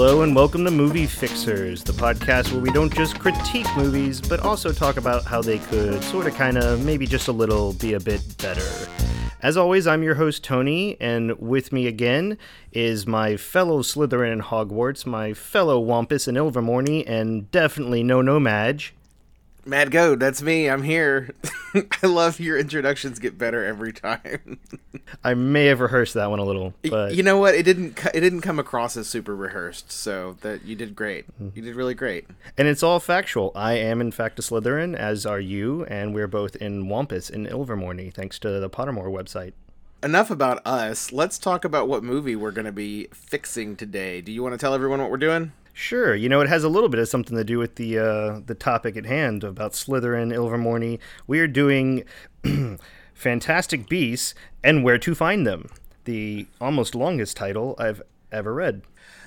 Hello and welcome to Movie Fixers, the podcast where we don't just critique movies, but also talk about how they could sort of, kind of, maybe just a little be a bit better. As always, I'm your host, Tony, and with me again is my fellow Slytherin in Hogwarts, my fellow Wampus in Ilvermorny, and definitely no No-Maj. Mad Goat, that's me. I'm here. I love your introductions get better every time. I may have rehearsed that one a little, but you know what? It didn't. It didn't come across as super rehearsed. So that you did great. Mm-hmm. You did really great. And it's all factual. I am in fact a Slytherin, as are you, and we're both in Wampus in Ilvermorny, thanks to the Pottermore website. Enough about us. Let's talk about what movie we're going to be fixing today. Do you want to tell everyone what we're doing? Sure, you know it has a little bit of something to do with the uh, the topic at hand about Slytherin, Ilvermorny. We are doing Fantastic Beasts and Where to Find Them, the almost longest title I've ever read.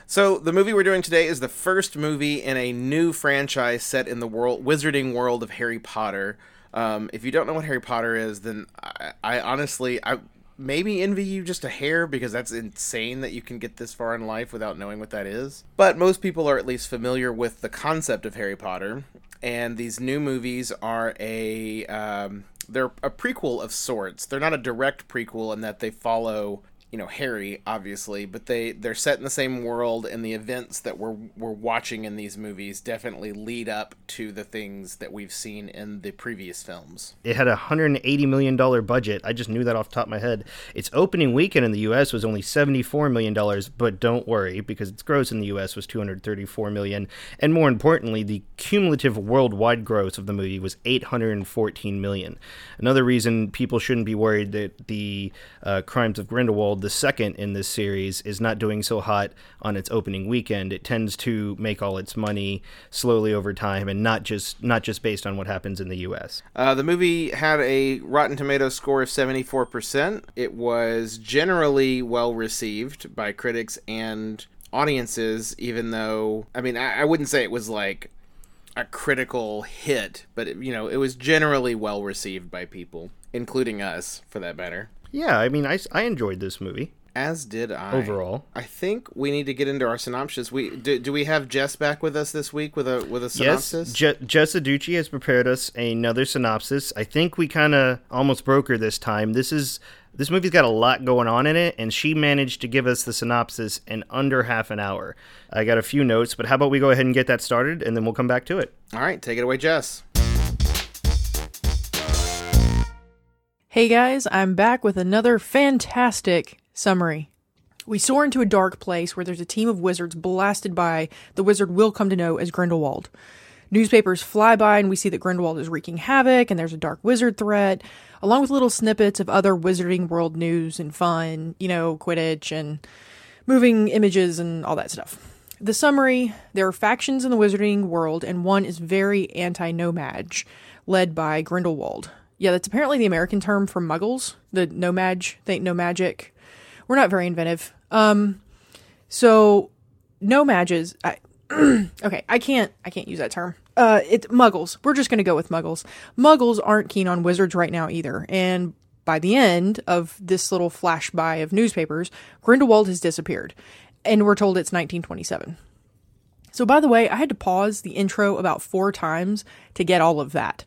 So the movie we're doing today is the first movie in a new franchise set in the world wizarding world of Harry Potter. Um, if you don't know what Harry Potter is, then I, I honestly I maybe envy you just a hair because that's insane that you can get this far in life without knowing what that is. But most people are at least familiar with the concept of Harry Potter, and these new movies are a um, they're a prequel of sorts. They're not a direct prequel in that they follow you know Harry obviously, but they they're set in the same world and the events that we're we're watching in these movies definitely lead up to the things that we've seen in the previous films. It had a 180 million dollar budget. I just knew that off the top of my head. Its opening weekend in the US was only 74 million dollars, but don't worry because its gross in the US was 234 million, and more importantly, the cumulative worldwide gross of the movie was 814 million. Another reason people shouldn't be worried that the uh, Crimes of Grindelwald the second in this series, is not doing so hot on its opening weekend. It tends to make all its money slowly over time, and not just not just based on what happens in the U.S. Uh, the movie had a Rotten Tomatoes score of seventy four percent. It was generally well received by critics and audiences, even though I mean I, I wouldn't say it was like a critical hit, but it, you know it was generally well received by people, including us, for that matter. Yeah, I mean, I, I enjoyed this movie. As did I. Overall, I think we need to get into our synopsis. We do, do we have Jess back with us this week with a with a synopsis? Yes, Je- Jess Aducci has prepared us another synopsis. I think we kind of almost broke her this time. This is this movie's got a lot going on in it, and she managed to give us the synopsis in under half an hour. I got a few notes, but how about we go ahead and get that started, and then we'll come back to it. All right, take it away, Jess. Hey guys, I'm back with another fantastic summary. We soar into a dark place where there's a team of wizards blasted by the wizard we'll come to know as Grindelwald. Newspapers fly by and we see that Grindelwald is wreaking havoc and there's a dark wizard threat, along with little snippets of other wizarding world news and fun, you know, Quidditch and moving images and all that stuff. The summary there are factions in the wizarding world, and one is very anti No-Maj, led by Grindelwald. Yeah, that's apparently the American term for muggles. The no mag, think no magic. We're not very inventive. Um, so no mages. I, okay, I can't. I can't use that term. Uh, it's muggles. We're just gonna go with muggles. Muggles aren't keen on wizards right now either. And by the end of this little flash by of newspapers, Grindelwald has disappeared, and we're told it's 1927. So, by the way, I had to pause the intro about four times to get all of that.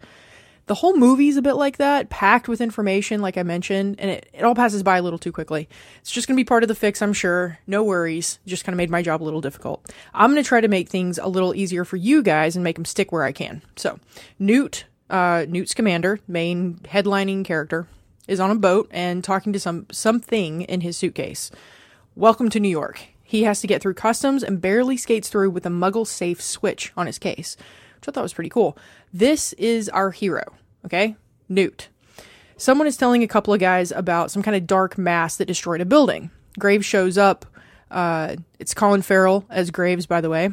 The whole movie's a bit like that, packed with information, like I mentioned, and it, it all passes by a little too quickly. It's just going to be part of the fix, I'm sure. No worries. Just kind of made my job a little difficult. I'm going to try to make things a little easier for you guys and make them stick where I can. So, Newt, uh, Newt Scamander, main headlining character, is on a boat and talking to some something in his suitcase. Welcome to New York. He has to get through customs and barely skates through with a muggle safe switch on his case which I thought that was pretty cool. This is our hero, okay? Newt. Someone is telling a couple of guys about some kind of dark mass that destroyed a building. Graves shows up. Uh, it's Colin Farrell as Graves, by the way.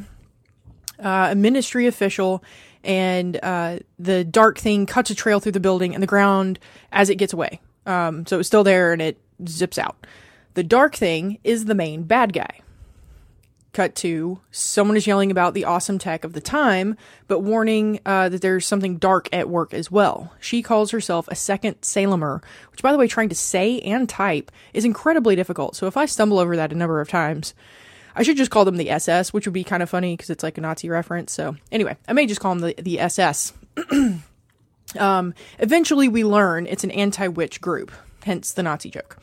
Uh, a ministry official, and uh, the dark thing cuts a trail through the building and the ground as it gets away. Um, so it's still there and it zips out. The dark thing is the main bad guy. Cut to someone is yelling about the awesome tech of the time, but warning uh, that there's something dark at work as well. She calls herself a second Salemer, which, by the way, trying to say and type is incredibly difficult. So if I stumble over that a number of times, I should just call them the SS, which would be kind of funny because it's like a Nazi reference. So anyway, I may just call them the, the SS. um, eventually, we learn it's an anti-witch group, hence the Nazi joke.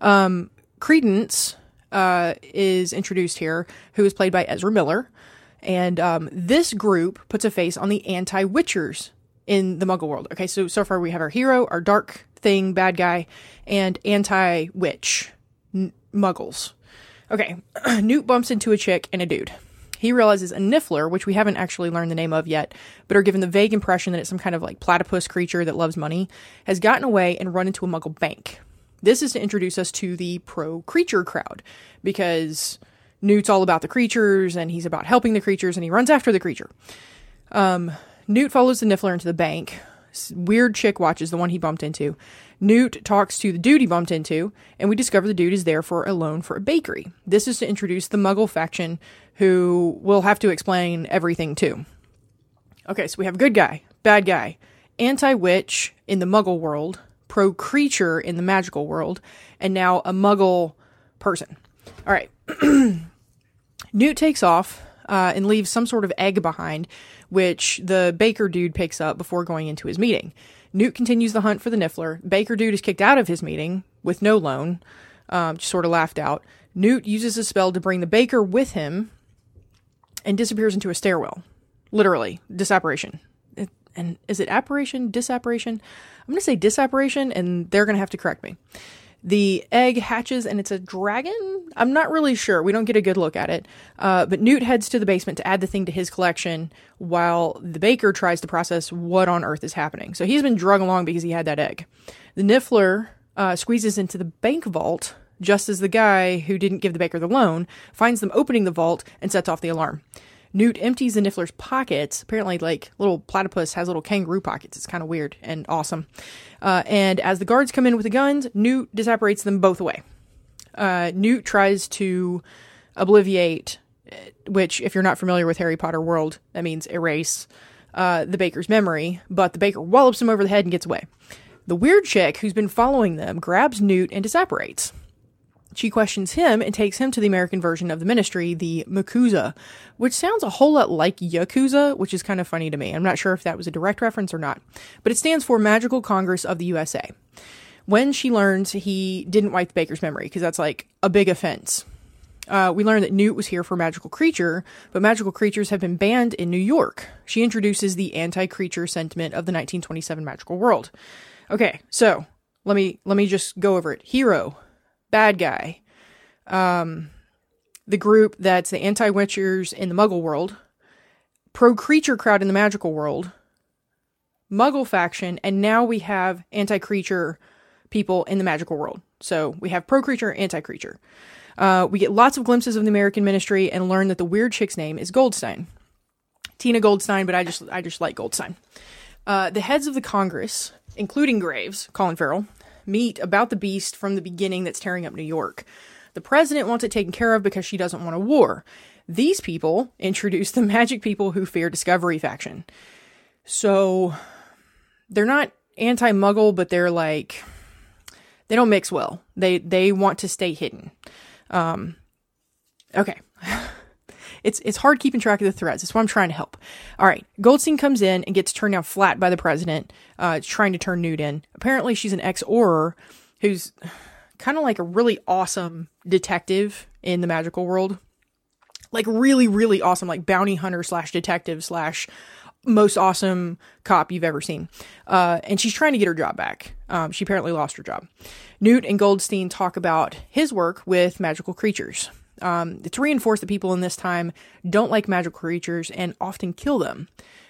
Um, Credence uh, is introduced here, who is played by Ezra Miller, and um, this group puts a face on the anti-witchers in the Muggle world. Okay, so so far we have our hero, our dark thing, bad guy, and anti-witch n- Muggles. Okay, Newt bumps into a chick and a dude. He realizes a Niffler, which we haven't actually learned the name of yet, but are given the vague impression that it's some kind of like platypus creature that loves money, has gotten away and run into a Muggle bank. This is to introduce us to the pro creature crowd because Newt's all about the creatures and he's about helping the creatures and he runs after the creature. Um, Newt follows the Niffler into the bank. Weird chick watches the one he bumped into. Newt talks to the dude he bumped into, and we discover the dude is there for a loan for a bakery. This is to introduce the Muggle faction, who will have to explain everything to. Okay, so we have good guy, bad guy, anti witch in the Muggle world, pro creature in the magical world, and now a Muggle person. All right. Newt takes off uh, and leaves some sort of egg behind, which the Baker dude picks up before going into his meeting. Newt continues the hunt for the Niffler. Baker dude is kicked out of his meeting with no loan, um, just sort of laughed out. Newt uses a spell to bring the Baker with him and disappears into a stairwell. Literally, disapparition. And is it apparition, disapparition? I'm going to say disapparition, and they're going to have to correct me. The egg hatches and it's a dragon? I'm not really sure. We don't get a good look at it. Uh, but Newt heads to the basement to add the thing to his collection while the baker tries to process what on earth is happening. So he's been drug along because he had that egg. The Niffler uh, squeezes into the bank vault just as the guy who didn't give the baker the loan finds them opening the vault and sets off the alarm. Newt empties the Niffler's pockets. Apparently, like little platypus has little kangaroo pockets. It's kind of weird and awesome. Uh, and as the guards come in with the guns, Newt disapparates them both away. Uh, Newt tries to obliviate, which, if you're not familiar with Harry Potter world, that means erase uh, the baker's memory. But the baker wallops him over the head and gets away. The weird chick who's been following them grabs Newt and disapparates. She questions him and takes him to the American version of the ministry, the MACUSA, which sounds a whole lot like Yakuza, which is kind of funny to me. I'm not sure if that was a direct reference or not, but it stands for Magical Congress of the USA. When she learns he didn't wipe the baker's memory, because that's like a big offense. Uh, we learn that Newt was here for magical creature, but magical creatures have been banned in New York. She introduces the anti-creature sentiment of the 1927 magical world. Okay, so let me let me just go over it. Hero, bad guy. Um, the group that's the anti witchers in the muggle world, pro creature crowd in the magical world, muggle faction, and now we have anti creature people in the magical world. So we have pro creature, anti creature. Uh, we get lots of glimpses of the American ministry and learn that the weird chick's name is Goldstein. Tina Goldstein, but I just I just like Goldstein. Uh, the heads of the Congress, including Graves, Colin Farrell, meet about the beast from the beginning that's tearing up New York. The president wants it taken care of because she doesn't want a war. These people introduce the magic people who fear discovery faction. So they're not anti-muggle, but they're like they don't mix well. They they want to stay hidden. Um okay. It's it's hard keeping track of the threads. That's why I'm trying to help. All right, Goldstein comes in and gets turned down flat by the president, uh, trying to turn Newt in. Apparently, she's an ex Auror who's kind of like a really awesome detective in the magical world. Like really, really awesome, like bounty hunter slash detective slash most awesome cop you've ever seen. Uh, and she's trying to get her job back. Um, she apparently lost her job. Newt and Goldstein talk about his work with magical creatures. Um, it's reinforced that people in this time don't like magical creatures and often kill them.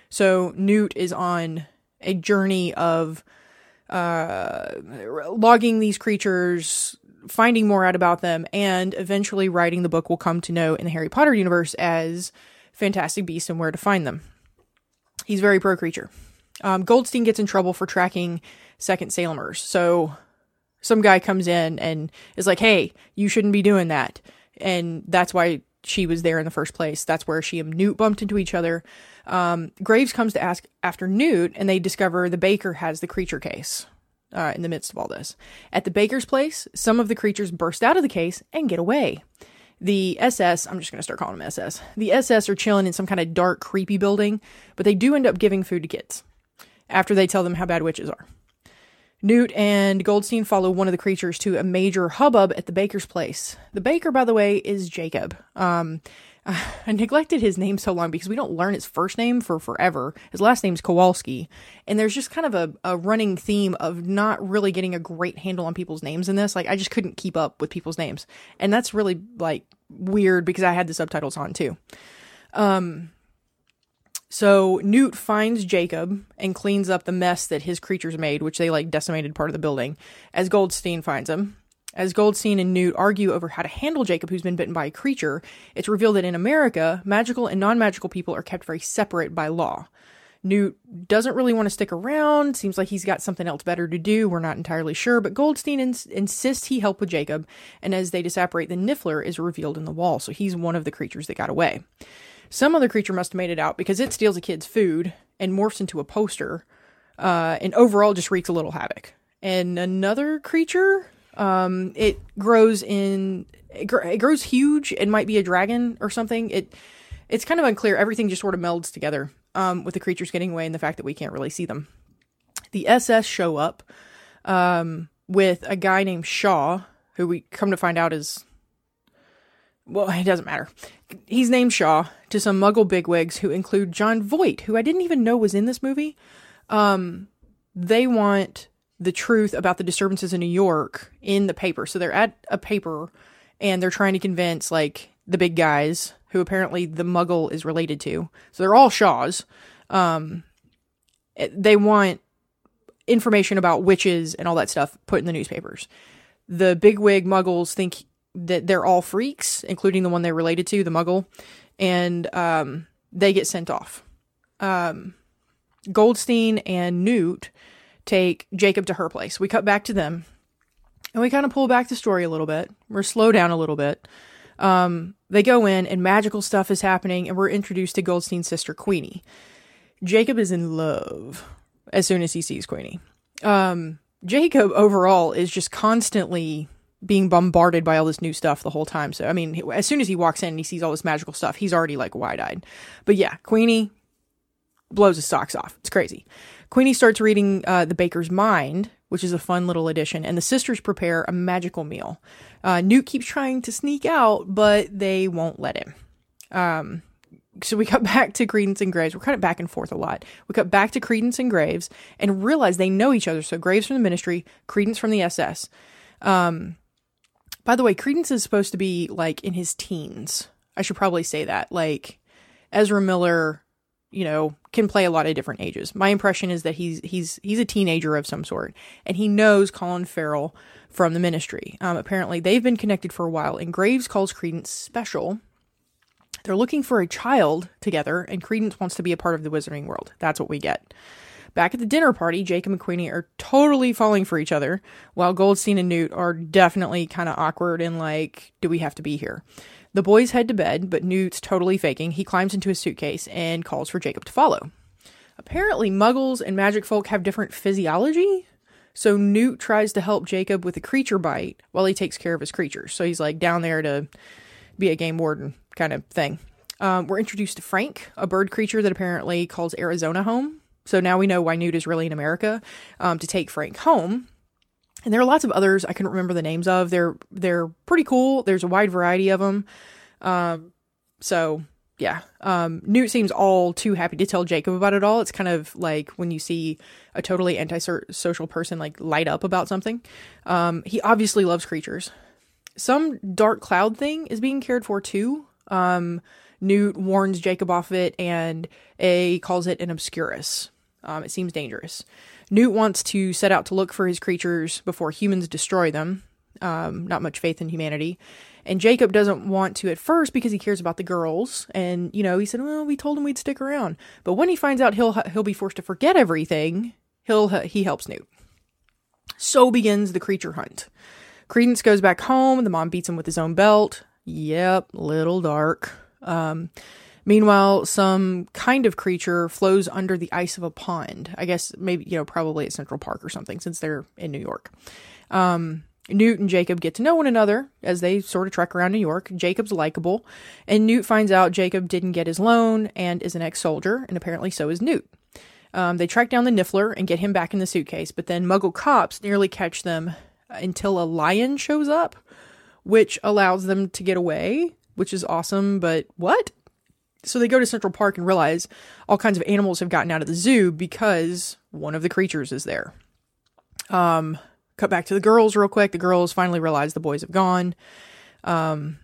So Newt is on a journey of uh, logging these creatures, finding more out about them, and eventually writing the book we'll come to know in the Harry Potter universe as Fantastic Beasts and Where to Find Them. He's very pro creature. Um, Goldstein gets in trouble for tracking Second Salemers. So some guy comes in and is like, hey, you shouldn't be doing that and that's why she was there in the first place. That's where she and Newt bumped into each other. Um, Graves comes to ask after Newt, and they discover the baker has the creature case uh, in the midst of all this. At the baker's place, some of the creatures burst out of the case and get away. The SS, I'm just going to start calling them SS. The SS are chilling in some kind of dark, creepy building, but they do end up giving food to kids after they tell them how bad witches are. Newt and Goldstein follow one of the creatures to a major hubbub at the baker's place. The baker, by the way, is Jacob. Um, I neglected his name so long because we don't learn his first name for forever. His last name's Kowalski. And there's just kind of a, a running theme of not really getting a great handle on people's names in this. Like, I just couldn't keep up with people's names. And that's really, like, weird because I had the subtitles on too. Um, so Newt finds Jacob and cleans up the mess that his creatures made, which they like decimated part of the building, as Goldstein finds him. As Goldstein and Newt argue over how to handle Jacob, who's been bitten by a creature, it's revealed that in America, magical and non magical people are kept very separate by law. Newt doesn't really want to stick around. Seems like he's got something else better to do. We're not entirely sure, but Goldstein ins- insists he help with Jacob. And as they disapparate, the Niffler is revealed in the wall, so he's one of the creatures that got away. Some other creature must have made it out because it steals a kid's food and morphs into a poster, uh, and overall just wreaks a little havoc. And another creature, um, it grows in, it, gr- it grows huge and might be a dragon or something. It, it's kind of unclear. Everything just sort of melds together, um, with the creatures getting away and the fact that we can't really see them. The SS show up, um, with a guy named Shaw, who we come to find out is well, it doesn't matter. He's named Shaw to some muggle bigwigs who include Jon Voight, who I didn't even know was in this movie. Um, they want the truth about the disturbances in New York in the paper. So they're at a paper and they're trying to convince like the big guys who apparently the muggle is related to. So they're all Shaws. Um, they want information about witches and all that stuff put in the newspapers. The bigwig muggles think that they're all freaks, including the one they're related to, the muggle, and um, they get sent off. Um, Goldstein and Newt take Jacob to her place. We cut back to them, and we kind of pull back the story a little bit. We're slow down a little bit. Um, they go in, and magical stuff is happening, and we're introduced to Goldstein's sister, Queenie. Jacob is in love as soon as he sees Queenie. Um, Jacob overall is just constantly being bombarded by all this new stuff the whole time. So, I mean, as soon as he walks in and he sees all this magical stuff, he's already like wide eyed. But yeah, Queenie blows his socks off. It's crazy. Queenie starts reading uh, The Baker's Mind, which is a fun little addition, and the sisters prepare a magical meal. Uh, Newt keeps trying to sneak out, but they won't let him. Um, so we cut back to Credence and Graves. We're kind of back and forth a lot. We cut back to Credence and Graves and realize they know each other. So Graves from the Ministry, Credence from the SS. Um, by the way, Credence is supposed to be like in his teens. I should probably say that. Like Ezra Miller, you know, can play a lot of different ages. My impression is that he's he's he's a teenager of some sort, and he knows Colin Farrell from the Ministry. Um, apparently, they've been connected for a while, and Graves calls Credence special. They're looking for a child together, and Credence wants to be a part of the Wizarding world. That's what we get. Back at the dinner party, Jacob and Queenie are totally falling for each other, while Goldstein and Newt are definitely kind of awkward and like, do we have to be here? The boys head to bed, but Newt's totally faking. He climbs into his suitcase and calls for Jacob to follow. Apparently, muggles and magic folk have different physiology, so Newt tries to help Jacob with a creature bite while he takes care of his creatures. So he's like down there to be a game warden kind of thing. Um, we're introduced to Frank, a bird creature that apparently calls Arizona home. So now we know why Newt is really in America um, to take Frank home. And there are lots of others I couldn't remember the names of. They're they're pretty cool. There's a wide variety of them. Um, so yeah, um, Newt seems all too happy to tell Jacob about it all. It's kind of like when you see a totally antisocial person like light up about something. Um, he obviously loves creatures. Some dark cloud thing is being cared for too. Um, Newt warns Jacob off it, and A calls it an obscurus. Um, it seems dangerous. Newt wants to set out to look for his creatures before humans destroy them. Um, not much faith in humanity. And Jacob doesn't want to at first because he cares about the girls. And, you know, he said, well, we told him we'd stick around. But when he finds out he'll, he'll be forced to forget everything, he'll, he helps Newt. So begins the creature hunt. Credence goes back home. The mom beats him with his own belt. Yep, little dark. Um, Meanwhile, some kind of creature flows under the ice of a pond. I guess maybe, you know, probably at Central Park or something since they're in New York. Um, Newt and Jacob get to know one another as they sort of trek around New York. Jacob's likable, and Newt finds out Jacob didn't get his loan and is an ex soldier, and apparently so is Newt. Um, they track down the Niffler and get him back in the suitcase, but then Muggle cops nearly catch them until a lion shows up, which allows them to get away, which is awesome, but what? So they go to Central Park and realize all kinds of animals have gotten out of the zoo because one of the creatures is there. Um, cut back to the girls real quick. The girls finally realize the boys have gone. Um,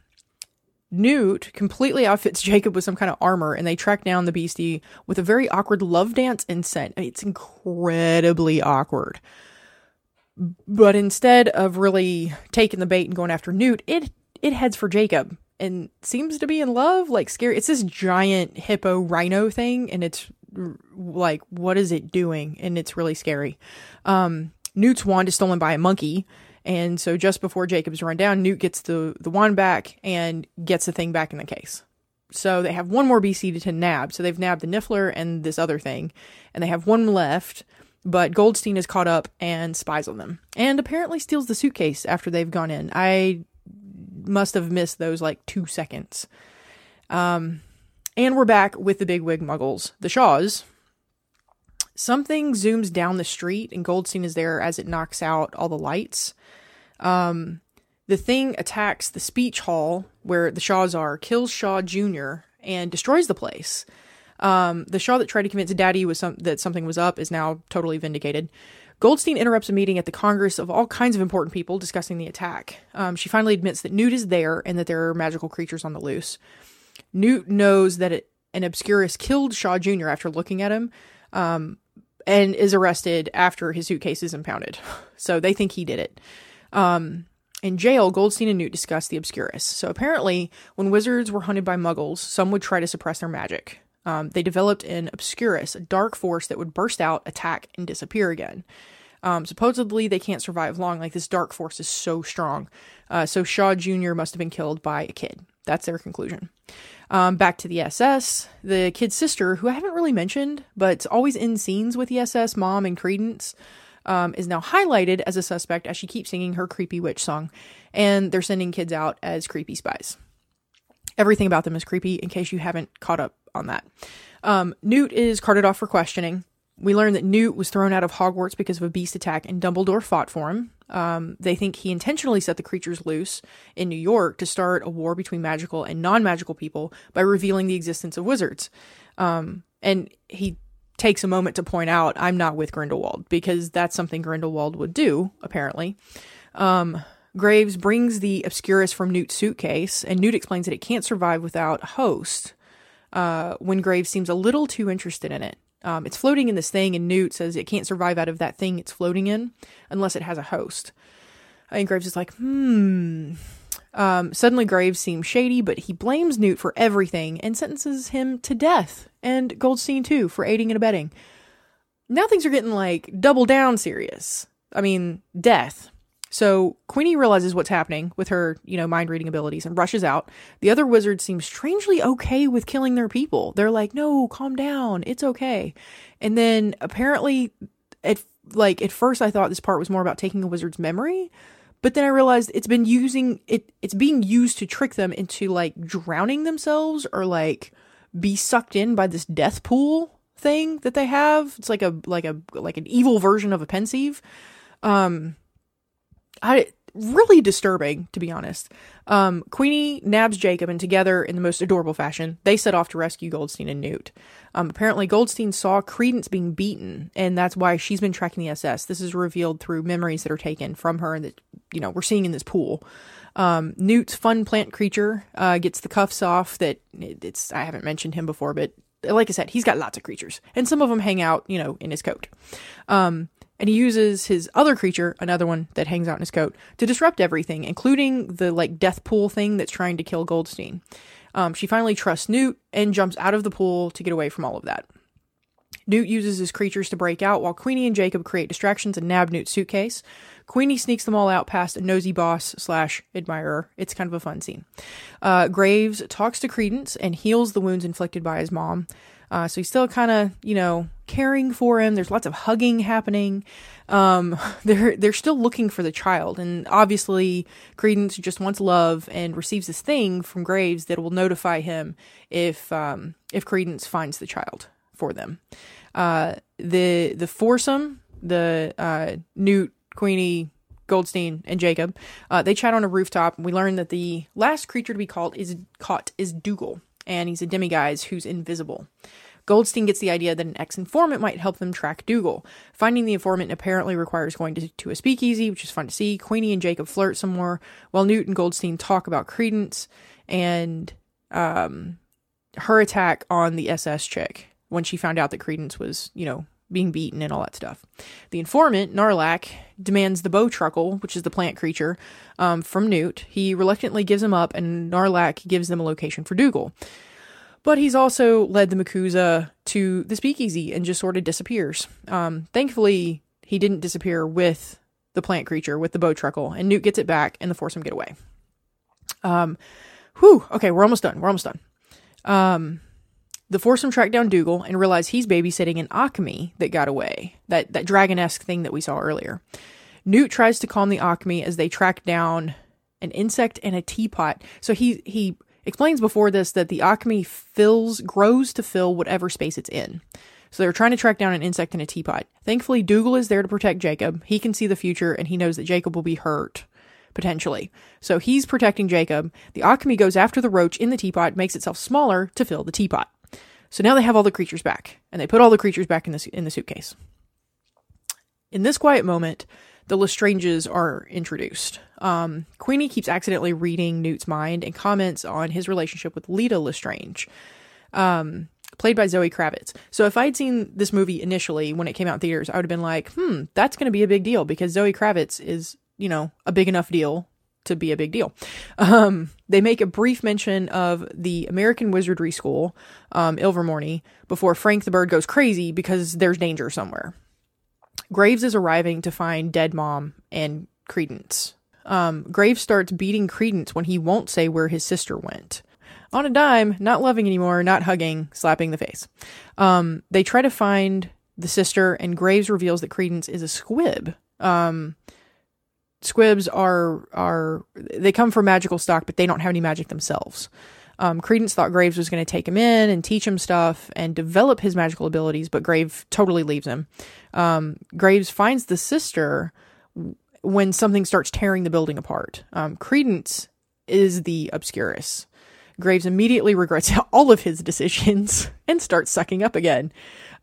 Newt completely outfits Jacob with some kind of armor, and they track down the beastie with a very awkward love dance and scent. I mean, it's incredibly awkward. But instead of really taking the bait and going after Newt, it it heads for Jacob and seems to be in love. Like scary. It's this giant hippo rhino thing, and it's like, what is it doing? And it's really scary. Um, Newt's wand is stolen by a monkey. And so just before Jacob's run down, Newt gets the, the wand back and gets the thing back in the case. So they have one more BC to nab. So they've nabbed the Niffler and this other thing. And they have one left, but Goldstein is caught up and spies on them. And apparently steals the suitcase after they've gone in. I must have missed those like two seconds. Um, and we're back with the bigwig muggles, the Shaws, something zooms down the street and Goldstein is there as it knocks out all the lights. Um, the thing attacks the speech hall where the Shaws are, kills Shaw Jr., and destroys the place. Um, the Shaw that tried to convince Daddy was some, that something was up is now totally vindicated. Goldstein interrupts a meeting at the Congress of all kinds of important people discussing the attack. Um, she finally admits that Newt is there and that there are magical creatures on the loose. Newt knows that it, an Obscurus killed Shaw Jr. after looking at him, um, and is arrested after his suitcase is impounded. So they think he did it. Um, in jail, Goldstein and Newt discuss the Obscurus. So apparently, when wizards were hunted by muggles, some would try to suppress their magic. Um, they developed an Obscurus, a dark force that would burst out, attack, and disappear again. Um, supposedly, they can't survive long. Like, this dark force is so strong. Uh, so, Shaw Jr. must have been killed by a kid. That's their conclusion. Um, back to the SS, the kid's sister, who I haven't really mentioned, but always in scenes with the SS, mom and Credence, um, is now highlighted as a suspect as she keeps singing her creepy witch song, and they're sending kids out as creepy spies. Everything about them is creepy, in case you haven't caught up on that. Um, Newt is carted off for questioning. We learn that Newt was thrown out of Hogwarts because of a beast attack, and Dumbledore fought for him. Um, they think he intentionally set the creatures loose in New York to start a war between magical and non magical people by revealing the existence of wizards. Um, and he takes a moment to point out, I'm not with Grindelwald, because that's something Grindelwald would do, apparently. Um, Graves brings the Obscurus from Newt's suitcase, and Newt explains that it can't survive without a host. Uh, when Graves seems a little too interested in it. Um, it's floating in this thing, and Newt says it can't survive out of that thing it's floating in unless it has a host. And Graves is like, hmm. Um, suddenly, Graves seems shady, but he blames Newt for everything and sentences him to death, and Goldstein too for aiding and abetting. Now things are getting like double down serious. I mean, death. So Queenie realizes what's happening with her, you know, mind reading abilities and rushes out. The other wizards seem strangely okay with killing their people. They're like, "No, calm down. It's okay." And then apparently at like at first I thought this part was more about taking a wizard's memory, but then I realized it's been using it it's being used to trick them into like drowning themselves or like be sucked in by this death pool thing that they have. It's like a like a like an evil version of a Pensieve. Um I really disturbing to be honest. Um, Queenie nabs Jacob, and together, in the most adorable fashion, they set off to rescue Goldstein and Newt. Um, apparently, Goldstein saw Credence being beaten, and that's why she's been tracking the SS. This is revealed through memories that are taken from her, and that you know we're seeing in this pool. Um, Newt's fun plant creature uh, gets the cuffs off. That it's I haven't mentioned him before, but like I said, he's got lots of creatures, and some of them hang out, you know, in his coat. Um, and he uses his other creature, another one that hangs out in his coat, to disrupt everything, including the like death pool thing that's trying to kill Goldstein. Um, she finally trusts Newt and jumps out of the pool to get away from all of that. Newt uses his creatures to break out while Queenie and Jacob create distractions and nab Newt's suitcase. Queenie sneaks them all out past a nosy boss slash admirer. It's kind of a fun scene. Uh, Graves talks to Credence and heals the wounds inflicted by his mom. Uh, so he's still kind of, you know, caring for him. There's lots of hugging happening. Um, they're they're still looking for the child, and obviously Credence just wants love and receives this thing from Graves that will notify him if um, if Credence finds the child for them. Uh, the the foursome, the uh, Newt, Queenie, Goldstein, and Jacob, uh, they chat on a rooftop. And we learn that the last creature to be called is caught is Dougal, and he's a demiguise who's invisible. Goldstein gets the idea that an ex informant might help them track Dougal. Finding the informant apparently requires going to, to a speakeasy, which is fun to see. Queenie and Jacob flirt some more, while Newt and Goldstein talk about Credence and um, her attack on the SS chick when she found out that Credence was, you know, being beaten and all that stuff. The informant, Gnarlak, demands the bowtruckle, which is the plant creature, um, from Newt. He reluctantly gives him up, and Gnarlak gives them a location for Dougal. But he's also led the MACUSA to the speakeasy and just sort of disappears. Um, thankfully, he didn't disappear with the plant creature, with the bowtruckle, and Newt gets it back and the foursome get away. Um, whew, okay, we're almost done. We're almost done. Um, the foursome track down Dougal and realize he's babysitting an Occamy that got away, that, that dragon esque thing that we saw earlier. Newt tries to calm the Occamy as they track down an insect and a teapot. So he he explains before this that the Occamy fills grows to fill whatever space it's in. So they're trying to track down an insect in a teapot. Thankfully, Dougal is there to protect Jacob. He can see the future and he knows that Jacob will be hurt potentially. So he's protecting Jacob. The Occamy goes after the roach in the teapot, makes itself smaller to fill the teapot. So now they have all the creatures back, and they put all the creatures back in the in the suitcase. In this quiet moment, the Lestranges are introduced. Um, Queenie keeps accidentally reading Newt's mind and comments on his relationship with Leta Lestrange, um, played by Zoe Kravitz. So if I'd seen this movie initially when it came out in theaters, I would have been like, hmm, that's going to be a big deal because Zoe Kravitz is, you know, a big enough deal to be a big deal. Um, they make a brief mention of the American Wizardry School, um, Ilvermorny, before Frank the Bird goes crazy because there's danger somewhere. Graves is arriving to find dead mom and Credence. Um, Graves starts beating Credence when he won't say where his sister went. On a dime, not loving anymore, not hugging, slapping the face. Um, they try to find the sister, and Graves reveals that Credence is a squib. Um, squibs are are they come from magical stock, but they don't have any magic themselves. Um, Credence thought Graves was going to take him in and teach him stuff and develop his magical abilities, but Graves totally leaves him. Um, Graves finds the sister when something starts tearing the building apart. Um, Credence is the Obscurus. Graves immediately regrets all of his decisions and starts sucking up again.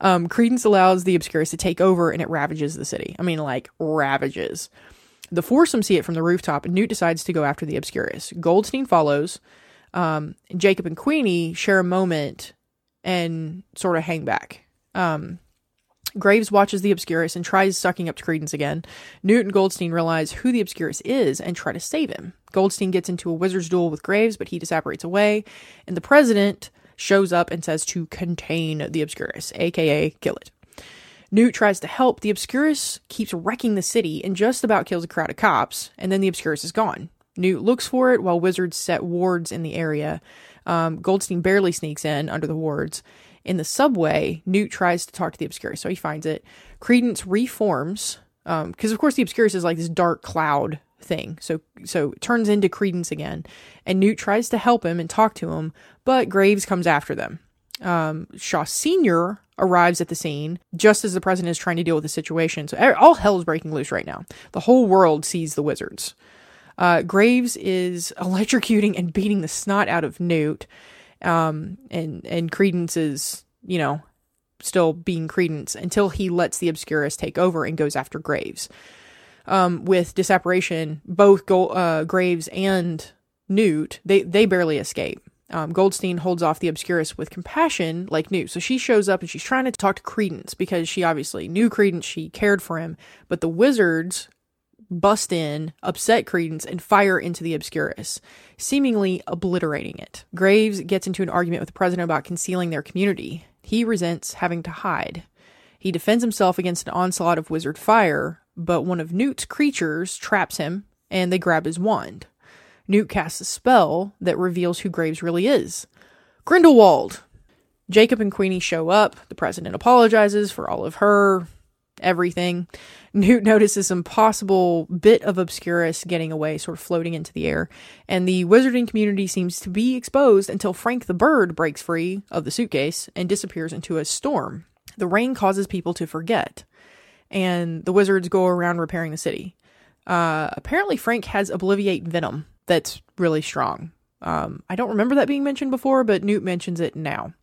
Um, Credence allows the Obscurus to take over and it ravages the city. I mean, like, ravages. The foursome see it from the rooftop, and Newt decides to go after the Obscurus. Goldstein follows. Um, Jacob and Queenie share a moment and sort of hang back. Um, Graves watches the Obscurus and tries sucking up to Credence again. Newt and Goldstein realize who the Obscurus is and try to save him. Goldstein gets into a wizard's duel with Graves, but he disapparates away, and the president shows up and says to contain the Obscurus, aka kill it. Newt tries to help. The Obscurus keeps wrecking the city and just about kills a crowd of cops, and then the Obscurus is gone. Newt looks for it while wizards set wards in the area. Um, Goldstein barely sneaks in under the wards. In the subway, Newt tries to talk to the Obscurus, so he finds it. Credence reforms, because um, of course the Obscurus is like this dark cloud thing. So so turns into Credence again, and Newt tries to help him and talk to him, but Graves comes after them. Um, Shaw Senior arrives at the scene just as the president is trying to deal with the situation. So all hell is breaking loose right now. The whole world sees the wizards. Uh, Graves is electrocuting and beating the snot out of Newt, um, and and Credence is you know still being Credence until he lets the Obscurus take over and goes after Graves. Um, with disapparation, both Go- uh, Graves and Newt they they barely escape. Um, Goldstein holds off the Obscurus with compassion, like Newt. So she shows up and she's trying to talk to Credence because she obviously knew Credence, she cared for him. But the wizards bust in, upset Credence, and fire into the Obscurus, seemingly obliterating it. Graves gets into an argument with the president about concealing their community. He resents having to hide. He defends himself against an onslaught of wizard fire, but one of Newt's creatures traps him, and they grab his wand. Newt casts a spell that reveals who Graves really is Grindelwald! Jacob and Queenie show up. The president apologizes for all of her everything. Newt notices some possible bit of Obscurus getting away, sort of floating into the air, and the wizarding community seems to be exposed until Frank the bird breaks free of the suitcase and disappears into a storm. The rain causes people to forget, and the wizards go around repairing the city. Uh, apparently, Frank has Obliviate Venom that's really strong. Um, I don't remember that being mentioned before, but Newt mentions it now.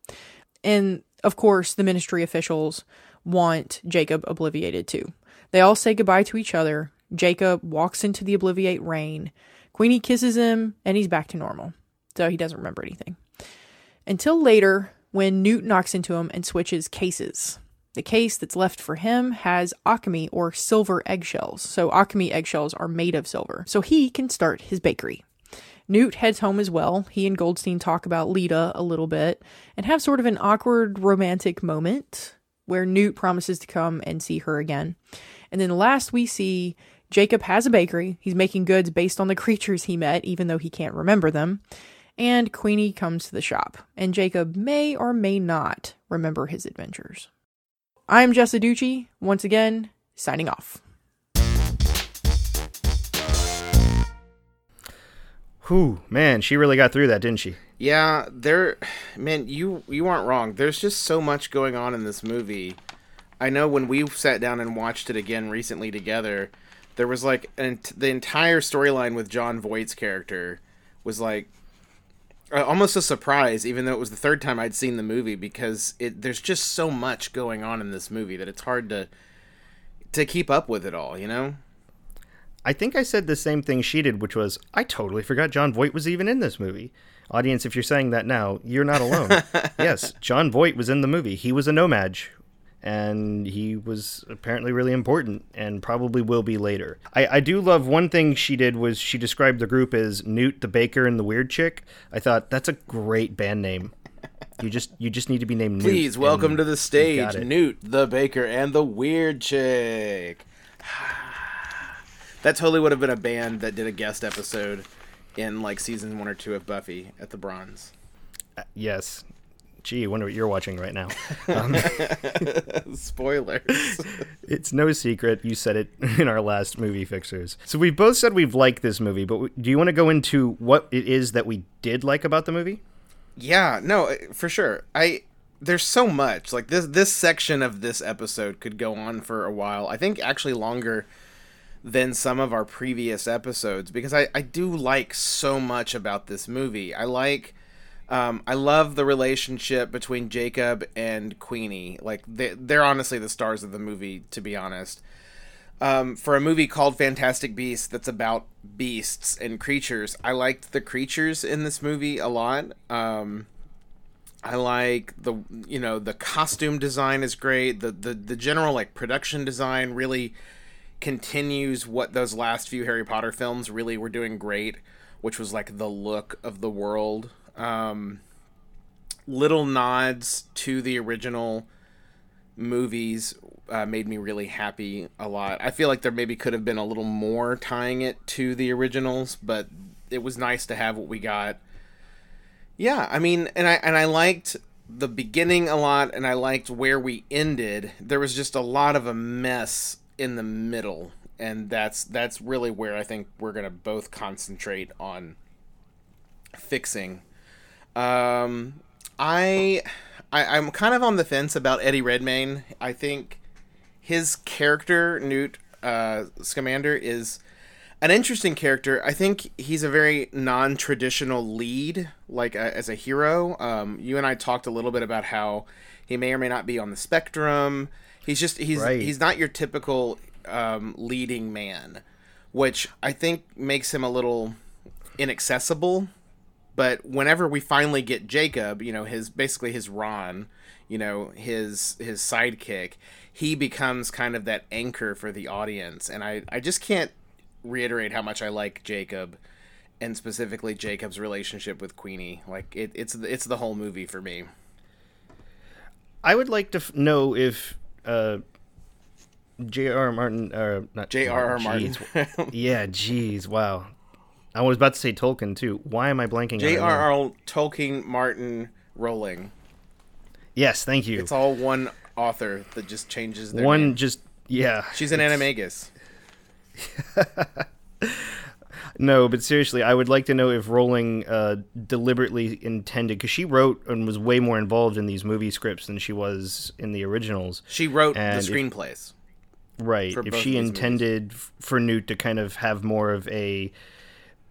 And of course, the ministry officials want Jacob obliviated too. They all say goodbye to each other. Jacob walks into the obliviate rain. Queenie kisses him, and he's back to normal. So he doesn't remember anything. Until later, when Newt knocks into him and switches cases. The case that's left for him has Occamy or silver eggshells. So Occamy eggshells are made of silver. So he can start his bakery. Newt heads home as well. He and Goldstein talk about Leta a little bit and have sort of an awkward romantic moment where Newt promises to come and see her again. And then last we see Jacob has a bakery. He's making goods based on the creatures he met, even though he can't remember them. And Queenie comes to the shop, and Jacob may or may not remember his adventures. I'm Jessa Ducci, once again, signing off. Whew, man, she really got through that, didn't she? Yeah, there, man, you you aren't wrong. There's just so much going on in this movie. I know when we sat down and watched it again recently together, there was like an, the entire storyline with Jon Voight's character was like uh, almost a surprise, even though it was the third time I'd seen the movie because it there's just so much going on in this movie that it's hard to to keep up with it all. You know. I think I said the same thing she did, which was I totally forgot Jon Voight was even in this movie. Audience, if you're saying that now, you're not alone. yes, Jon Voight was in the movie. He was a No-Maj, and he was apparently really important and probably will be later. I, I do love one thing she did was she described the group as Newt the Baker and the Weird Chick. I thought that's a great band name. You just you just need to be named Please Newt, welcome and to the stage. Newt the Baker and the Weird Chick. that totally would have been a band that did a guest episode in like season one or two of Buffy at the Bronze. Uh, yes. Gee, I wonder what you're watching right now. Um, Spoilers. It's no secret. You said it in our last movie fixers. So we both said we've liked this movie, but do you want to go into what it is that we did like about the movie? yeah, no, for sure. I there's so much like this. This section of this episode could go on for a while. I think actually longer than some of our previous episodes because I, I do like so much about this movie. I like um, I love the relationship between Jacob and Queenie. Like they they're honestly the stars of the movie, to be honest. Um, for a movie called Fantastic Beasts that's about beasts and creatures, I liked the creatures in this movie a lot. Um, I like the you know the costume design is great. The the the general like production design really continues what those last few Harry Potter films really were doing great, which was like the look of the world. Um, little nods to the original movies uh, made me really happy a lot. I feel like there maybe could have been a little more tying it to the originals, but it was nice to have what we got. Yeah, I mean, and I and I liked the beginning a lot, and I liked where we ended. There was just a lot of a mess in the middle, and that's that's really where I think we're gonna both concentrate on fixing. Um, I, I I'm kind of on the fence about Eddie Redmayne. I think his character Newt uh, Scamander is an interesting character. I think he's a very non-traditional lead, like uh, as a hero. Um, you and I talked a little bit about how he may or may not be on the spectrum. He's just he's Right. he's not your typical um, leading man, which I think makes him a little inaccessible. But whenever we finally get Jacob, you know, his basically his Ron, you know, his his sidekick, he becomes kind of that anchor for the audience. And I, I just can't reiterate how much I like Jacob and specifically Jacob's relationship with Queenie. Like it, it's it's the whole movie for me. I would like to f- know if uh, J.R.R. Martin, uh, not J.R.R. Martin. yeah, jeez, wow. I was about to say Tolkien too. Why am I blanking? on it now? J.R.R. Tolkien Martin Rowling. Yes, thank you. It's all one author that just changes their One name. just yeah. She's an animagus. No, but seriously, I would like to know if Rowling uh, deliberately intended because she wrote and was way more involved in these movie scripts than she was in the originals. She wrote And the if- screenplays. Right. If she intended f- for Newt to kind of have more of a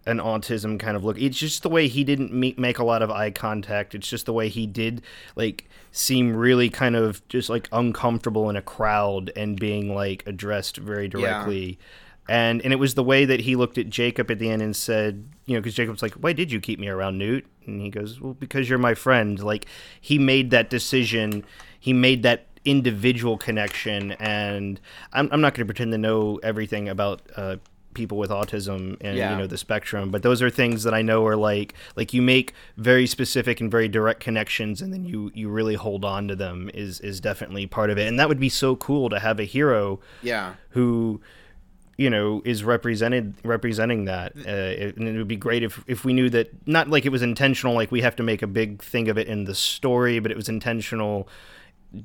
an autism kind of look. It's just the way he didn't meet, make a lot of eye contact. It's just the way he did like seem really kind of just like uncomfortable in a crowd and being like addressed very directly. And and it was the way that he looked at Jacob at the end and said, you know, because Jacob's like, "Why did you keep me around, Newt?" And he goes, "Well, because you're my friend." Like he made that decision. He made that individual connection and i'm, I'm not going to pretend to know everything about uh, people with autism and Yeah. you know the spectrum but those are things that i know are like like you make very specific and very direct connections and then you you really hold on to them is is definitely part of it and that would be so cool to have a hero Yeah. who you know is represented representing that uh, it, and it would be great if if we knew that not like it was intentional like we have to make a big thing of it in the story but it was intentional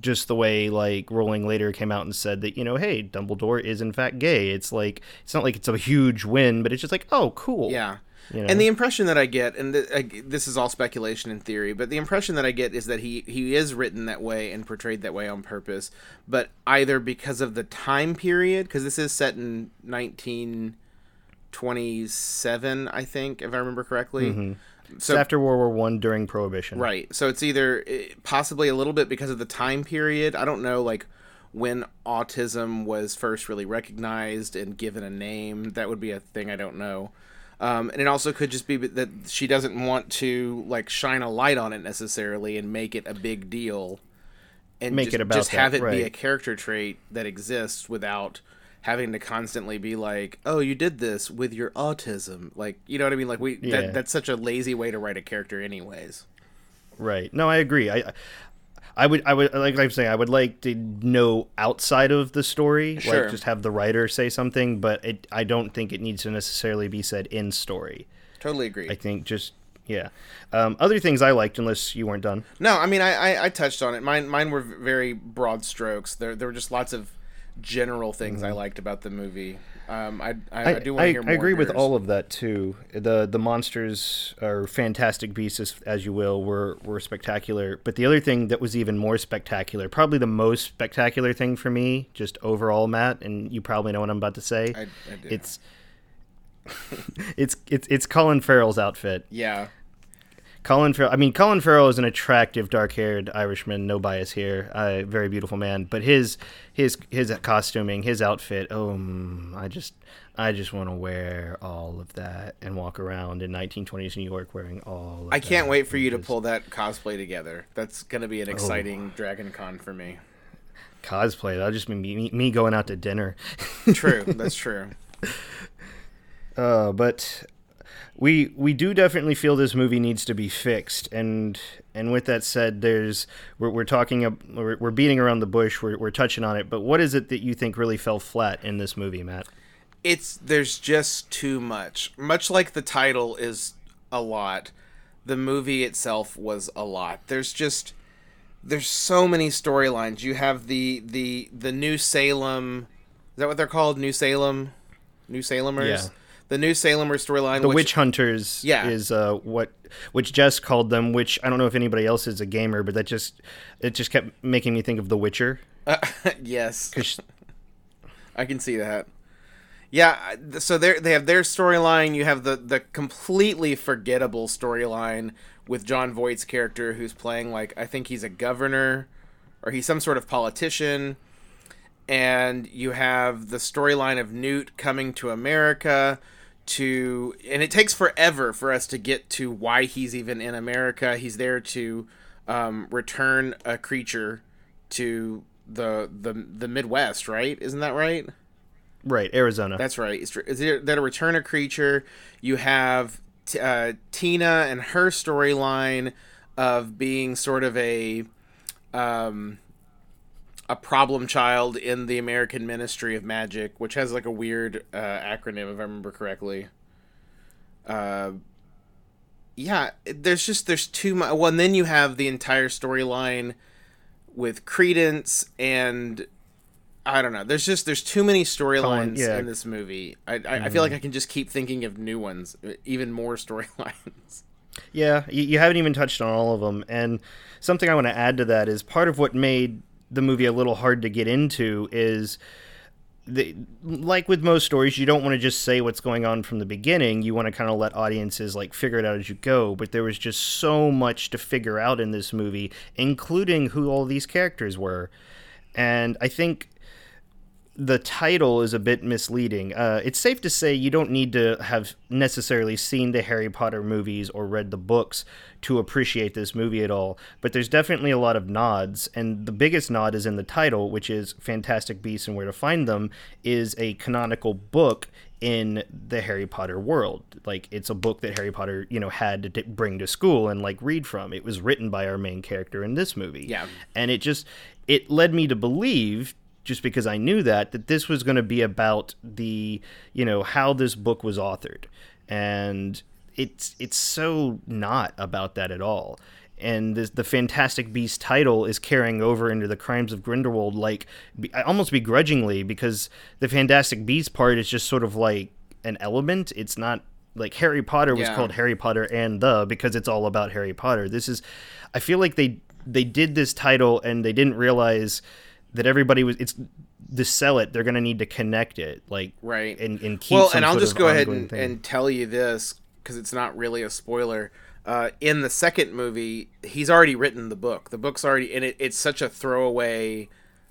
just the way like Rowling later came out and said that you know hey Dumbledore is in fact gay it's like it's not like it's a huge win but it's just like oh cool Yeah. You know? And the impression that I get, and th- I, this is all speculation and theory, but the impression that I get is that he he is written that way and portrayed that way on purpose, but either because of the time period, because this is set in 1927, I think, if I remember correctly. Mm-hmm. It's So after World War One during Prohibition Right. So it's either eh, possibly a little bit because of the time period. I don't know, like when autism was first really recognized and given a name. That would be a thing I don't know. Um, and it also could just be that she doesn't want to like shine a light on it necessarily and make it a big deal, and Make just, it about just have that, it be a character trait that exists without having to constantly be like, "Oh, you did this with your autism." Like, you know what I mean? Like we Yeah. that, that's such a lazy way to write a character, anyways. Right. No, I agree. I I would I would like I'm saying I would like to know outside of the story, Sure. like just have the writer say something, but it I don't think it needs to necessarily be said in story. Totally agree. I think just yeah. Um, other things I liked, unless you weren't done. No, I mean I, I, I touched on it. Mine mine were very broad strokes. There there were just lots of general things I liked about the movie. Um, I, I, I do want to I, hear more. I agree with all of that too. The the monsters are fantastic beasts, as, as you will, were were spectacular. But the other thing that was even more spectacular, probably the most spectacular thing for me, just overall, Matt, and you probably know what I'm about to say. I, I do. It's it's it's it's Colin Farrell's outfit. yeah. Colin Farrell. I mean, Colin Farrell is an attractive, dark-haired Irishman. No bias here. Uh, very beautiful man. But his his his costuming, his outfit. Oh, I just I just want to wear all of that and walk around in 1920s New York wearing all. Of I can't wait for you to pull that cosplay together. That's gonna Oh. be an exciting Dragon Con for me. cosplay. That'll just be me, me going out to dinner. True, that's true. Uh, but we we do definitely feel this movie needs to be fixed and and with that said there's we're, we're talking we're, we're beating around the bush we're, we're touching on it but what is it that you think really fell flat in this movie matt It's there's just too much. Much like the title is a lot, the movie itself was a lot. There's just there's so many storylines. You have the the the New Salem, is that what they're called? New Salem, New Salemers. Yeah. The New Salamer storyline. the which, witch hunters Yeah. is uh, what which Jess called them which I don't know if anybody else is a gamer but that just it just kept making me think of The Witcher yes, 'cause I can see that. Yeah, so they they have their storyline. You have the the completely forgettable storyline with Jon Voight's character, who's playing like I think he's a governor or he's some sort of politician. And you have the storyline of Newt coming to America to, and it takes forever for us to get to why he's even in America. He's there to um, return a creature to the the the Midwest, right? Isn't that right? right Arizona That's right. Is is that a return a creature? You have t- uh, Tina and her storyline of being sort of a um, a problem child in the American Ministry of Magic, which has like a weird uh, acronym, if I remember correctly. Uh, yeah, there's just there's too much. Well, and then you have the entire storyline with Credence and I don't know. There's just there's too many storylines yeah. in this movie. I I, I feel like I can just keep thinking of new ones, even more storylines. Yeah, you, you haven't even touched on all of them. And something I want to add to that is part of what made the movie a little hard to get into is the, like with most stories, you don't want to just say what's going on from the beginning. You want to kind of let audiences like figure it out as you go. But there was just so much to figure out in this movie, including who all these characters were. And I think the title is a bit misleading. Uh, it's safe to say you don't need to have necessarily seen the Harry Potter movies or read the books to appreciate this movie at all, but there's definitely a lot of nods, and the biggest nod is in the title, which is Fantastic Beasts and Where to Find Them, is a canonical book in the Harry Potter world. Like it's a book that Harry Potter, you know, had to bring to school and like read from. It was written by our main character in this movie. Yeah. And it just it led me to believe just because I knew that that this was going to be about the you know how this book was authored, and it's it's so not about that at all. And this, the Fantastic Beast title is carrying over into the Crimes of Grindelwald, like almost begrudgingly, because the Fantastic Beast part is just sort of like an element. It's not like Harry Potter was Yeah. called Harry Potter and the because it's all about Harry Potter. This is, I feel like they they did this title and they didn't realize that everybody was it's to sell it they're going to need to connect it like Right. and, and keep well, and I'll just go ahead and, and tell you this because it's not really a spoiler. Uh, in the second movie, he's already written the book. The book's already, and it, it's such a throwaway.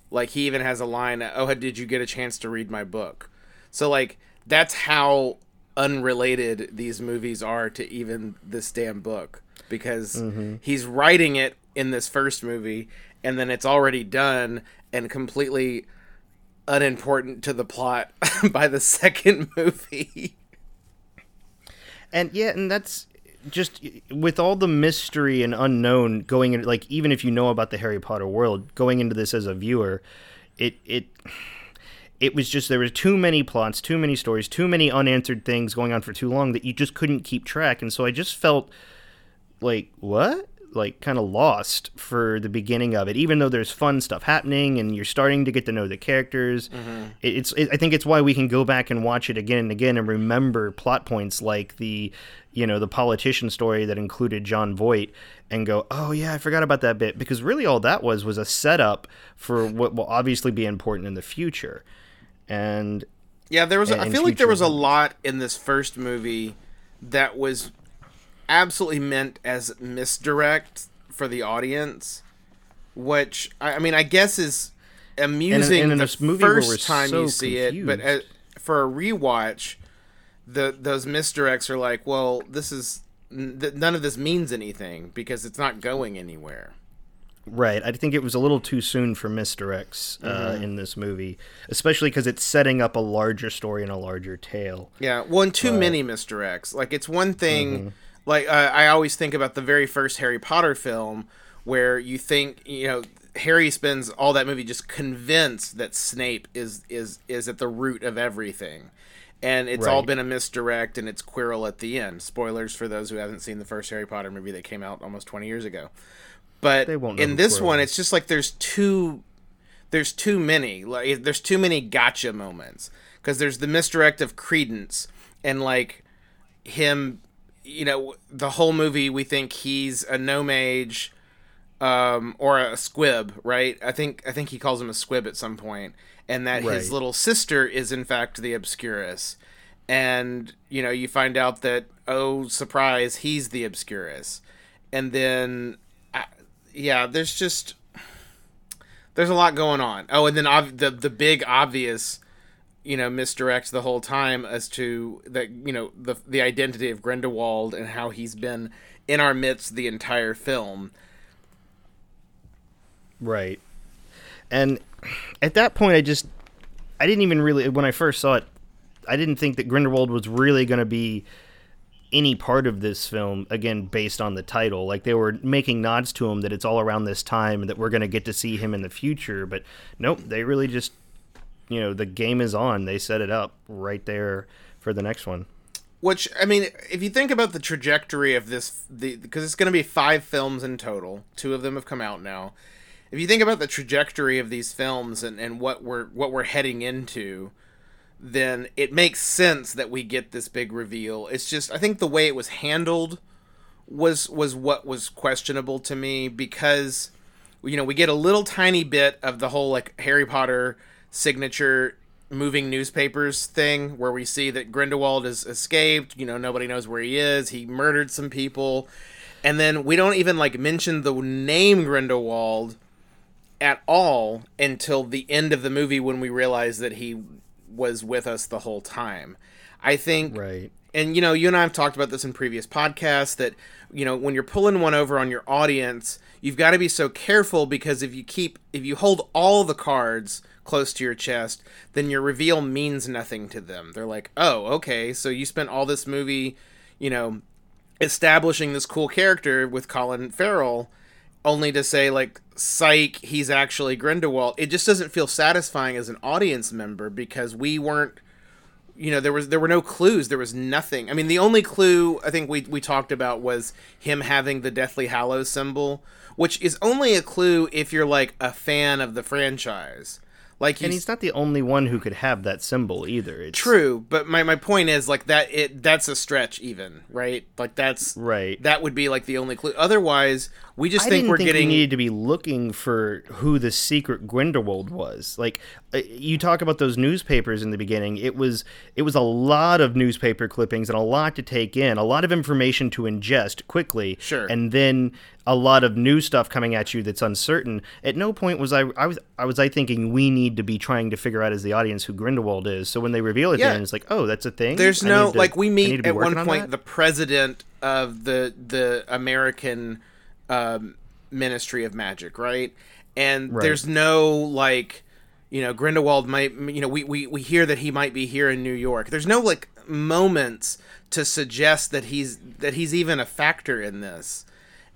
Like he even has a line, "Oh, did you get a chance to read my book?" So like that's how unrelated these movies are to even this damn book because Mm-hmm. he's writing it in this first movie, and then it's already done and completely unimportant to the plot by the second movie. and yeah and that's just with all the mystery and unknown going in like even if you know about the harry potter world going into this as a viewer it it it was just there were too many plots too many stories too many unanswered things going on for too long that you just couldn't keep track and so i just felt like what like kind of lost for the beginning of it even though there's fun stuff happening and you're starting to get to know the characters. Mm-hmm. It, it's it, i think it's why we can go back and watch it again and again and remember plot points like the you know the politician story that included jon voight and go oh yeah i forgot about that bit because really all that was was a setup for what will obviously be important in the future. And Yeah, there was. And- I feel like there was a lot in this first movie that was absolutely meant as misdirect for the audience, which I, I mean, I guess is amusing and in the this movie where first time so you see it, but uh, confused. for a rewatch, the those misdirects are like, well, this is th- none of this means anything because it's not going anywhere. Right. I think it was a little too soon for misdirects uh, in this movie, especially because it's setting up a larger story and a larger tale. Yeah, well, and too many misdirects. Like it's one thing. Mm-hmm. Like uh, I always think about the very first Harry Potter film, where you think you know Harry spends all that movie just convinced that Snape is is is at the root of everything, and it's all been a misdirect, and it's Quirrell at the end. Spoilers for those who haven't seen the first Harry Potter movie that came out almost twenty years ago. But in this one, it's just like there's too there's too many like there's too many gotcha moments because there's the misdirect of credence and like him you know the whole movie we think he's a No-Maj um or a squib right? I think i think he calls him a squib at some point and that his little sister is in fact the obscurus. And you know you find out that oh surprise he's the obscurus. And then uh, yeah there's just there's a lot going on. Oh, and then ob- the the big obvious, you know, misdirects the whole time as to that you know the the identity of Grindelwald and how he's been in our midst the entire film. Right. And at that point, I just, I didn't even really, when I first saw it, I didn't think that Grindelwald was really going to be any part of this film, again, based on the title. Like they were making nods to him that it's all around this time that we're going to get to see him in the future. But nope, they really just, you know, the game is on. They set it up right there for the next one. Which I mean, if you think about the trajectory of this, the because it's going to be five films in total. Two of them have come out now, if you think about the trajectory of these films and, and what we're what we're heading into, then it makes sense that we get this big reveal. It's just I think the way it was handled was was what was questionable to me because you know we get a little tiny bit of the whole like Harry Potter signature moving newspapers thing where we see that Grindelwald has escaped, you know, nobody knows where he is. He murdered some people. And then we don't even like mention the name Grindelwald at all until the end of the movie when we realize that he was with us the whole time. I think Right. and you know, you and I have talked about this in previous podcasts that you know, when you're pulling one over on your audience, you've got to be so careful because if you keep if you hold all the cards close to your chest, then your reveal means nothing to them. They're like, "Oh, okay, so you spent all this movie, you know, establishing this cool character with Colin Farrell only to say like psych he's actually Grindelwald. It just doesn't feel satisfying as an audience member because we weren't you know there was there were no clues there was nothing i mean the only clue i think we we talked about was him having the deathly hallows symbol which is only a clue if you're like a fan of the franchise like And he's not the only one who could have that symbol either. It's true but my, my point is like that it that's a stretch even right like that's Right. that would be like the only clue otherwise we just I think we're think getting we needed to be looking for who the secret Grindelwald was. Like uh, you talk about those newspapers in the beginning, it was it was a lot of newspaper clippings and a lot to take in, a lot of information to ingest quickly. Sure. And then a lot of new stuff coming at you that's uncertain. At no point was I I was I was I thinking we need to be trying to figure out as the audience who Grindelwald is. So when they reveal it, Yeah. then it's like, oh, that's a thing. There's I no to- like we I need to meet at one working on point the president of the the American um, Ministry of Magic, right? And Right. there's no like you know Grindelwald might you know we, we we hear that he might be here in New York. There's no like moments to suggest that he's that he's even a factor in this.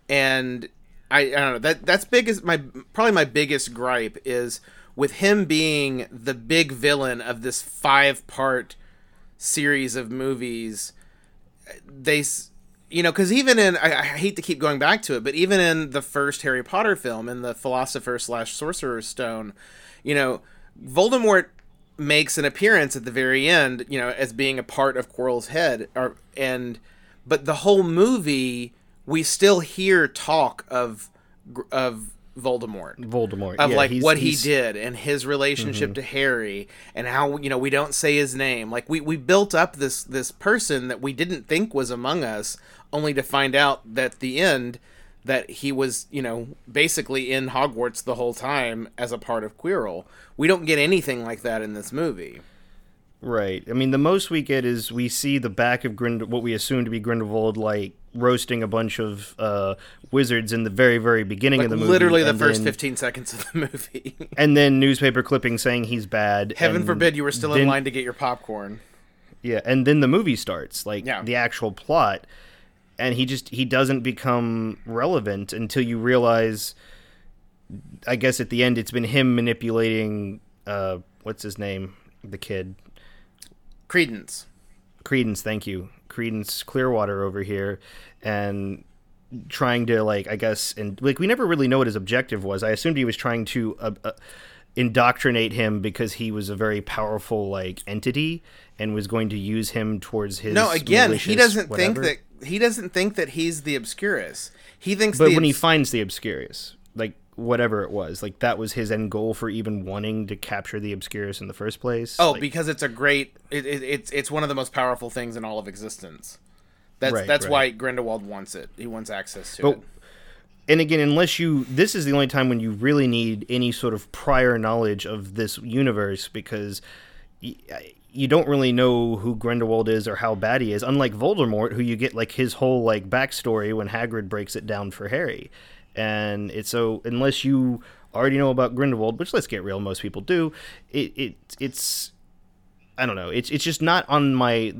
And I, I don't know that that's biggest my probably my biggest gripe is with him being the big villain of this five part series of movies they you know because even in I, I hate to keep going back to it but even in the first harry potter film in the philosopher slash sorcerer's stone you know voldemort makes an appearance at the very end you know as being a part of quirrell's head or, and but the whole movie we still hear talk of of voldemort Voldemort of Yeah, like he's- what he did and his relationship mm-hmm. to Harry and how you know we don't say his name. Like we we built up this this person that we didn't think was among us, only to find out that the end that he was you know basically in Hogwarts the whole time as a part of Quirrell. We don't get anything like that in this movie. Right. I mean, the most we get is we see the back of Grind, what we assume to be Grindelwald, like roasting a bunch of uh, wizards in the very, very beginning Like of the movie. literally the first then- fifteen seconds of the movie. And then newspaper clipping saying he's bad. Heaven forbid you were still in line to get your popcorn. Yeah, and then the movie starts, like Yeah. the actual plot, and he just he doesn't become relevant until you realize. I guess at the end, it's been him manipulating. Uh, what's his name? The kid. Credence. Credence, thank you. Credence Clearwater over here and trying to like I guess and like we never really know what his objective was. I assumed he was trying to uh, uh, indoctrinate him because he was a very powerful like entity and was going to use him towards his No, again, he doesn't think that he doesn't think that he's the Obscurus. He thinks But when he finds the Obscurus, whatever it was, like that was his end goal for even wanting to capture the Obscurus in the first place. Oh, Like, because it's a great. It, it, it's it's one of the most powerful things in all of existence. That's Right, that's right. why Grindelwald wants it. He wants access to But- it. and again, unless you, this is the only time when you really need any sort of prior knowledge of this universe because y- you don't really know who Grindelwald is or how bad he is. Unlike Voldemort, who you get like his whole like backstory when Hagrid breaks it down for Harry, and it's so unless you already know about Grindelwald, which let's get real, most people do, it, it it's I don't know, it's it's just not on my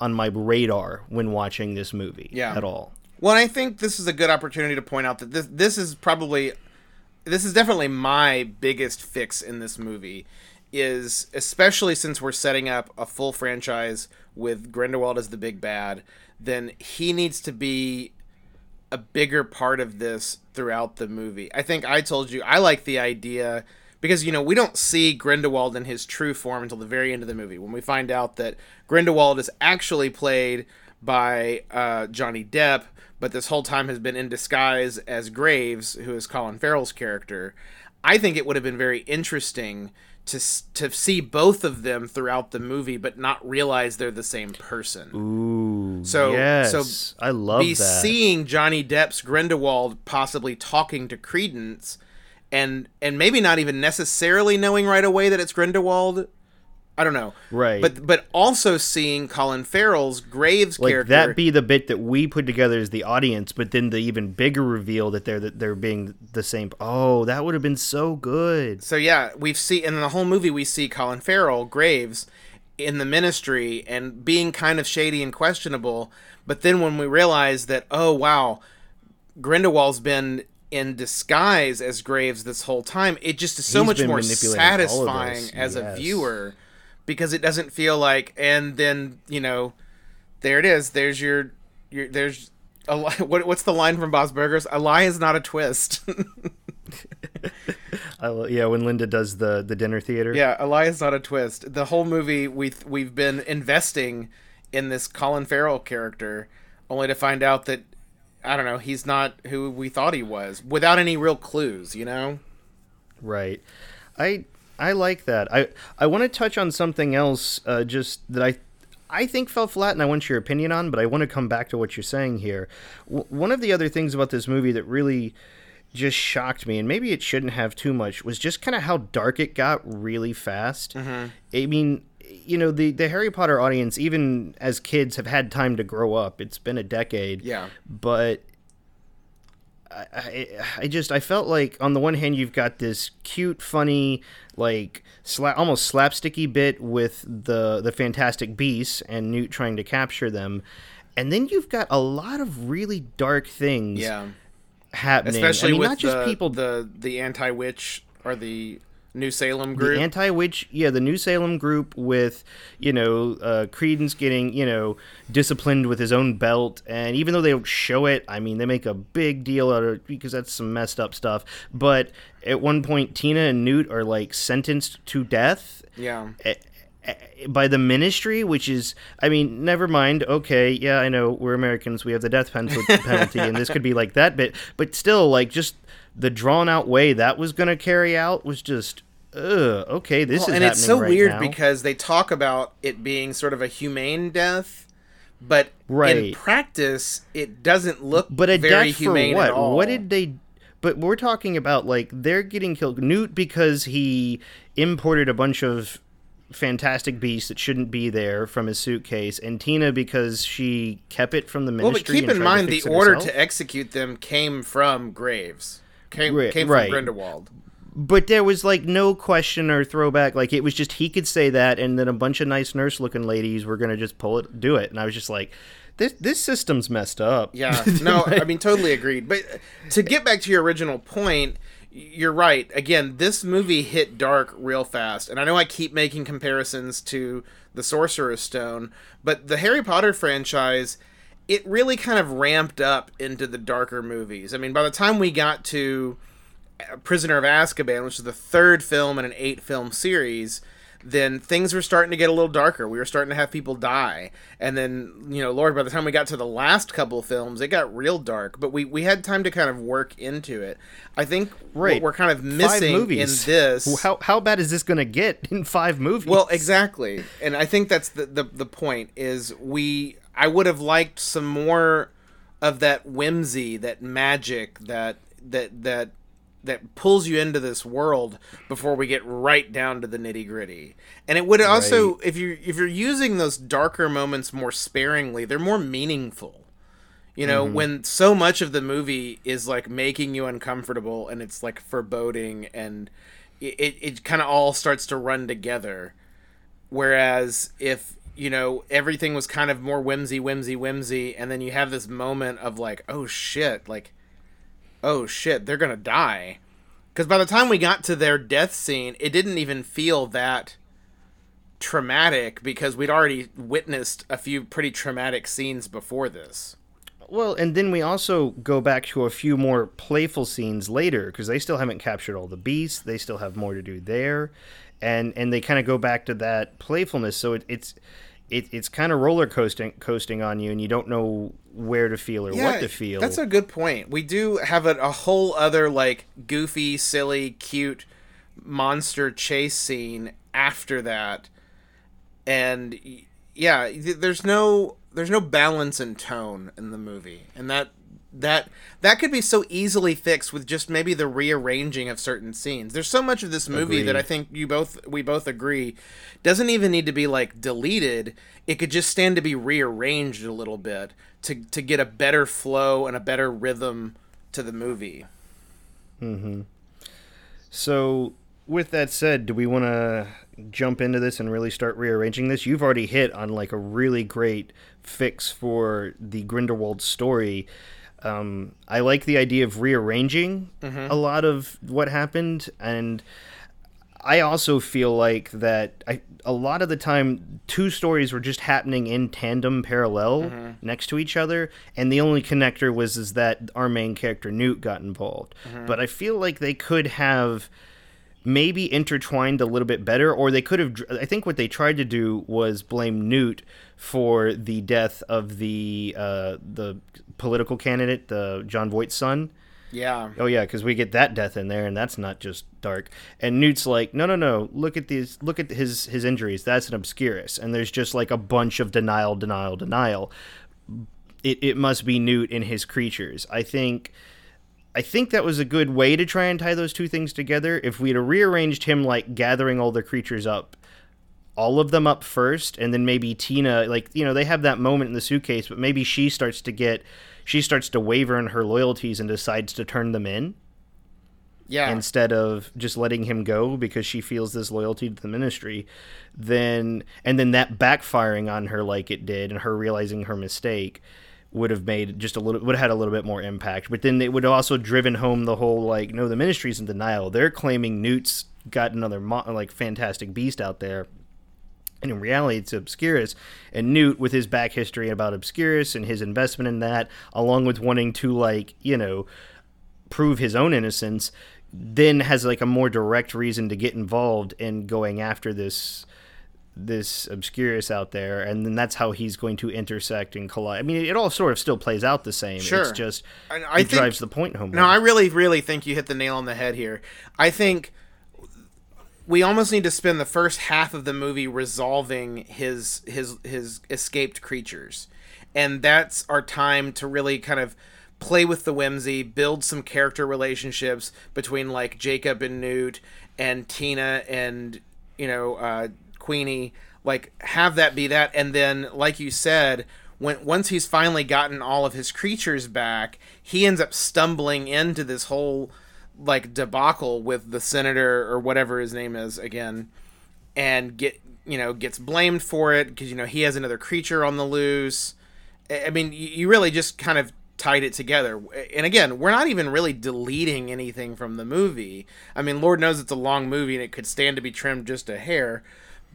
on my radar when watching this movie Yeah. at all. Well, I think this is a good opportunity to point out that this this is probably this is definitely my biggest fix in this movie is especially since we're setting up a full franchise with Grindelwald as the big bad, then he needs to be a bigger part of this throughout the movie. I think I told you I like the idea because you know we don't see Grindelwald in his true form until the very end of the movie when we find out that Grindelwald is actually played by uh, Johnny Depp, but this whole time has been in disguise as Graves, who is Colin Farrell's character. I think it would have been very interesting to to see both of them throughout the movie, but not realize they're the same person. Ooh, So- yes, so I love be that. seeing Johnny Depp's Grindelwald possibly talking to Credence, and and maybe not even necessarily knowing right away that it's Grindelwald. I don't know, Right. But but also seeing Colin Farrell's Graves like character. that be the bit that we put together as the audience, but then the even bigger reveal that they're that they're being the same. Oh, that would have been so good. So yeah, we've seen in the whole movie we see Colin Farrell Graves in the ministry and being kind of shady and questionable. But then when we realize that oh wow, Grindelwald's been in disguise as Graves this whole time, it just is so He's much more manipulating all of satisfying as a viewer because it doesn't feel like and then you know there it is. There's your your there's a li- what what's the line from Bob's Burgers? A lie is not a twist. I, yeah, when Linda does the the dinner theater. Yeah, a lie is not a twist. The whole movie we we've been investing in this Colin Farrell character, only to find out that I don't know he's not who we thought he was, without any real clues. You know? Right. I I like that. I I want to touch on something else uh, just that I I think fell flat and I want your opinion on, but I want to come back to what you're saying here. W- one of the other things about this movie that really just shocked me and maybe it shouldn't have too much was just kind of how dark it got really fast. I mean, you know, the the Harry Potter audience even as kids have had time to grow up. It's been a decade Yeah. but I, I, I just I felt like on the one hand you've got this cute, funny, like sla- almost slapsticky bit with the the Fantastic Beasts and Newt trying to capture them, and then you've got a lot of really dark things Yeah. happening. Especially I mean, with not just the, people the the anti witch or the New Salem group. The anti-witch, yeah, the New Salem group with, you know, uh, Credence getting, you know, disciplined with his own belt, and even though they don't show it, I mean, they make a big deal out of it because that's some messed up stuff. But at one point, Tina and Newt are like sentenced to death yeah. by the ministry, which is, I mean, never mind. Okay, yeah, I know we're Americans, we have the death penalty, and this could be like that bit, but still, like, just the drawn out way that was going to carry out was just, ugh, okay, this Well, is and it's so right weird now. because they talk about it being sort of a humane death, but in practice, it doesn't look but a very death for what? at all. What did they? But we're talking about like they're getting killed. Newt because he imported a bunch of fantastic beasts that shouldn't be there from his suitcase, and Tina because she kept it from the ministry. Well, but keep in mind the order herself. to execute them came from Graves. Came, Right, came right. from Grindelwald. But there was like no question or throwback. Like it was just he could say that, and then a bunch of nice nurse looking ladies were gonna just pull it, do it, and I was just like, this this system's messed up. Yeah, no, I mean totally agreed. But to get back to your original point, you're right. Again, this movie hit dark real fast, and I know I keep making comparisons to the Sorcerer's Stone, but the Harry Potter franchise, it really kind of ramped up into the darker movies. I mean, by the time we got to Prisoner of Azkaban, which is the third film in an eight film series, then things were starting to get a little darker. We were starting to have people die. And then, you know, Lord, by the time we got to the last couple films, it got real dark. But we, we had time to kind of work into it. I think Right. what we're kind of missing in movies. this. How how bad is this gonna get in five movies? Well, exactly, and I think that's the, the the point is we. I would have liked some more of that whimsy, that magic, that that that that pulls you into this world before we get right down to the nitty gritty. And it would also, if you if you're using those darker moments more sparingly, they're more meaningful. You know, mm-hmm. when so much of the movie is like making you uncomfortable and it's like foreboding and it, it, it kind of all starts to run together. Whereas if, you know, everything was kind of more whimsy, whimsy, whimsy, and then you have this moment of like, oh shit, like, oh shit, they're gonna die. Because by the time we got to their death scene, it didn't even feel that traumatic because we'd already witnessed a few pretty traumatic scenes before this. Well, and then we also go back to a few more playful scenes later because they still haven't captured all the beasts. They still have more to do there, and and they kind of go back to that playfulness. So it, it's it, it's kind of roller coasting coasting on you, and you don't know where to feel or what to feel. That's a good point. We do have a, a whole other like goofy, silly, cute monster chase scene after that, and yeah, there's no there's no balance and tone in the movie, and that that that could be so easily fixed with just maybe the rearranging of certain scenes. There's so much of this movie Agreed. that I think you both we both agree doesn't even need to be like deleted. It could just stand to be rearranged a little bit to to get a better flow and a better rhythm to the movie. Mhm. So with that said, do we want to jump into this and really start rearranging this? You've already hit on like a really great fix for the Grindelwald story. Um, I like the idea of rearranging mm-hmm. a lot of what happened, and I also feel like that I, a lot of the time two stories were just happening in tandem, parallel, mm-hmm. next to each other, and the only connector was is that our main character Newt got involved. Mm-hmm. But I feel like they could have maybe intertwined a little bit better, or they could have. I think what they tried to do was blame Newt for the death of the uh, the political candidate, the Jon Voight's son. Yeah. Oh yeah, because we get that death in there, and that's not just dark. And Newt's like, no, no, no. Look at these. Look at his his injuries. That's an obscurus. And there's just like a bunch of denial, denial, denial. It it must be Newt and his creatures. I think I think that was a good way to try and tie those two things together. If we'd have rearranged him like gathering all the creatures up, all of them up first, and then maybe Tina, like, you know, they have that moment in the suitcase, but maybe she starts to get, she starts to waver in her loyalties and decides to turn them in. Yeah. Instead of just letting him go because she feels this loyalty to the ministry, then, and then that backfiring on her like it did and her realizing her mistake would have made just a little would have had a little bit more impact. But then it would have also driven home the whole like no, the ministry's in denial. They're claiming Newt's got another mo- like fantastic beast out there. And in reality, it's Obscurus. And Newt, with his back history about Obscurus and his investment in that, along with wanting to, like, you know, prove his own innocence, then has, like, a more direct reason to get involved in going after this this Obscurus out there, and then that's how he's going to intersect and collide. I mean, it all sort of still plays out the same. Sure. It's just I, I it think, drives the point home. No, I really, really think you hit the nail on the head here. I think we almost need to spend the first half of the movie resolving his his his escaped creatures, and that's our time to really kind of play with the whimsy, build some character relationships between like Jacob and Newt and Tina and you know uh, Queenie, like have that be that, and then like you said, when once he's finally gotten all of his creatures back, he ends up stumbling into this whole like debacle with the senator or whatever his name is again, and get you know gets blamed for it because you know he has another creature on the loose. I mean, you really just kind of tied it together. And again, we're not even really deleting anything from the movie. I mean, Lord knows it's a long movie and it could stand to be trimmed just a hair.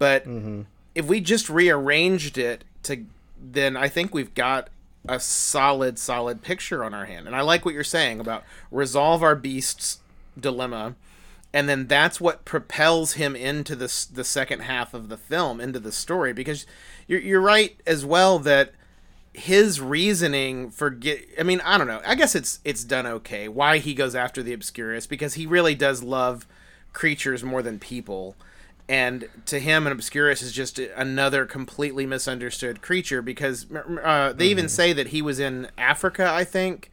But mm-hmm. if we just rearranged it to, then I think we've got a solid, solid picture on our hand. And I like what you're saying about resolve our beast's dilemma, and then that's what propels him into the the second half of the film, into the story. Because you're you're right as well that his reasoning for get I mean I don't know I guess it's it's done okay why he goes after the Obscurus because he really does love creatures more than people and to him an obscurus is just another completely misunderstood creature because uh, they mm-hmm. even say that he was in africa i think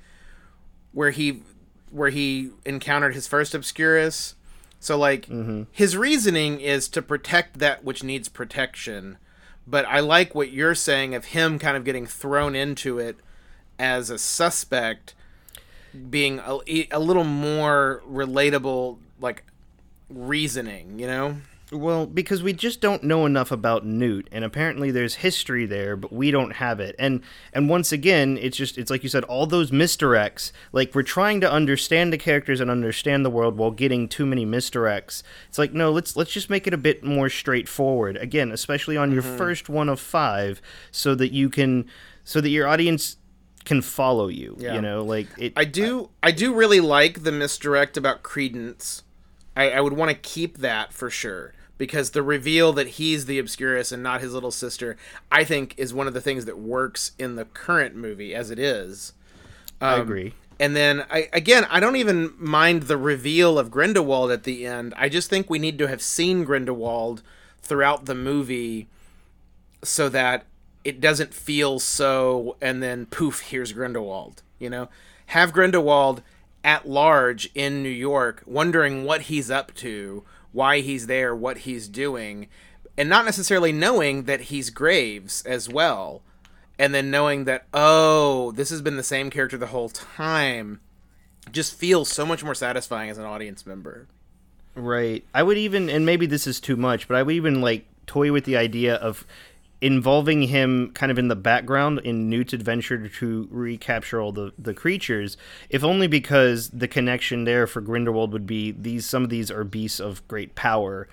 where he where he encountered his first obscurus so like mm-hmm. his reasoning is to protect that which needs protection but i like what you're saying of him kind of getting thrown into it as a suspect being a, a little more relatable like reasoning you know well, because we just don't know enough about Newt, and apparently there's history there, but we don't have it. And and once again, it's just it's like you said, all those misdirects. Like we're trying to understand the characters and understand the world while getting too many misdirects. It's like no, let's let's just make it a bit more straightforward. Again, especially on your mm-hmm. first one of five, so that you can so that your audience can follow you. Yeah. You know, like it. I do I do really like the misdirect about Credence. I, I would want to keep that for sure because the reveal that he's the Obscurus and not his little sister, I think, is one of the things that works in the current movie as it is. I Um, agree. And then I again, I don't even mind the reveal of Grindelwald at the end. I just think we need to have seen Grindelwald throughout the movie so that it doesn't feel so and then poof, here's Grindelwald, you know? Have Grindelwald at large in New York wondering what he's up to, why he's there, what he's doing, and not necessarily knowing that he's Graves as well and then knowing that oh this has been the same character the whole time just feels so much more satisfying as an audience member Right. I would even, and maybe this is too much, but I would even like toy with the idea of involving him kind of in the background in Newt's adventure to recapture all the, the creatures, if only because the connection there for Grindelwald would be these some of these are beasts of great power.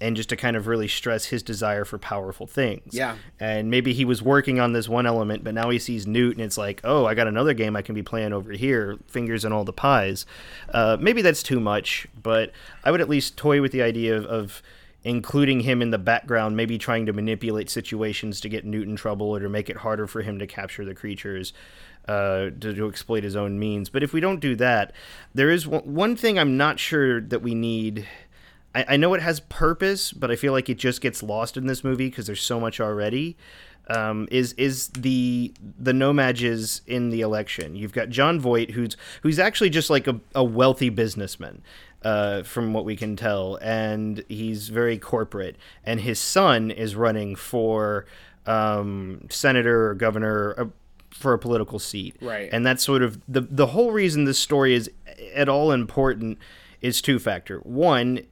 And just to kind of really stress his desire for powerful things. Yeah. And maybe he was working on this one element, but now he sees Newt and it's like, oh, I got another game I can be playing over here, fingers and all the pies. Uh, maybe that's too much, but I would at least toy with the idea of, of including him in the background, maybe trying to manipulate situations to get Newt in trouble or to make it harder for him to capture the creatures. Uh, to, to exploit his own means. But if we don't do that, there is one, one thing I'm not sure that we need. I, I know it has purpose, but I feel like it just gets lost in this movie because there's so much already. Um, is is the the nomads in the election? You've got Jon Voight, who's who's actually just like a, a wealthy businessman, uh, from what we can tell, and he's very corporate. And his son is running for um, senator or governor. Uh, for a political seat, Right. And that's sort of the the whole reason this story is at all important is two factor. One,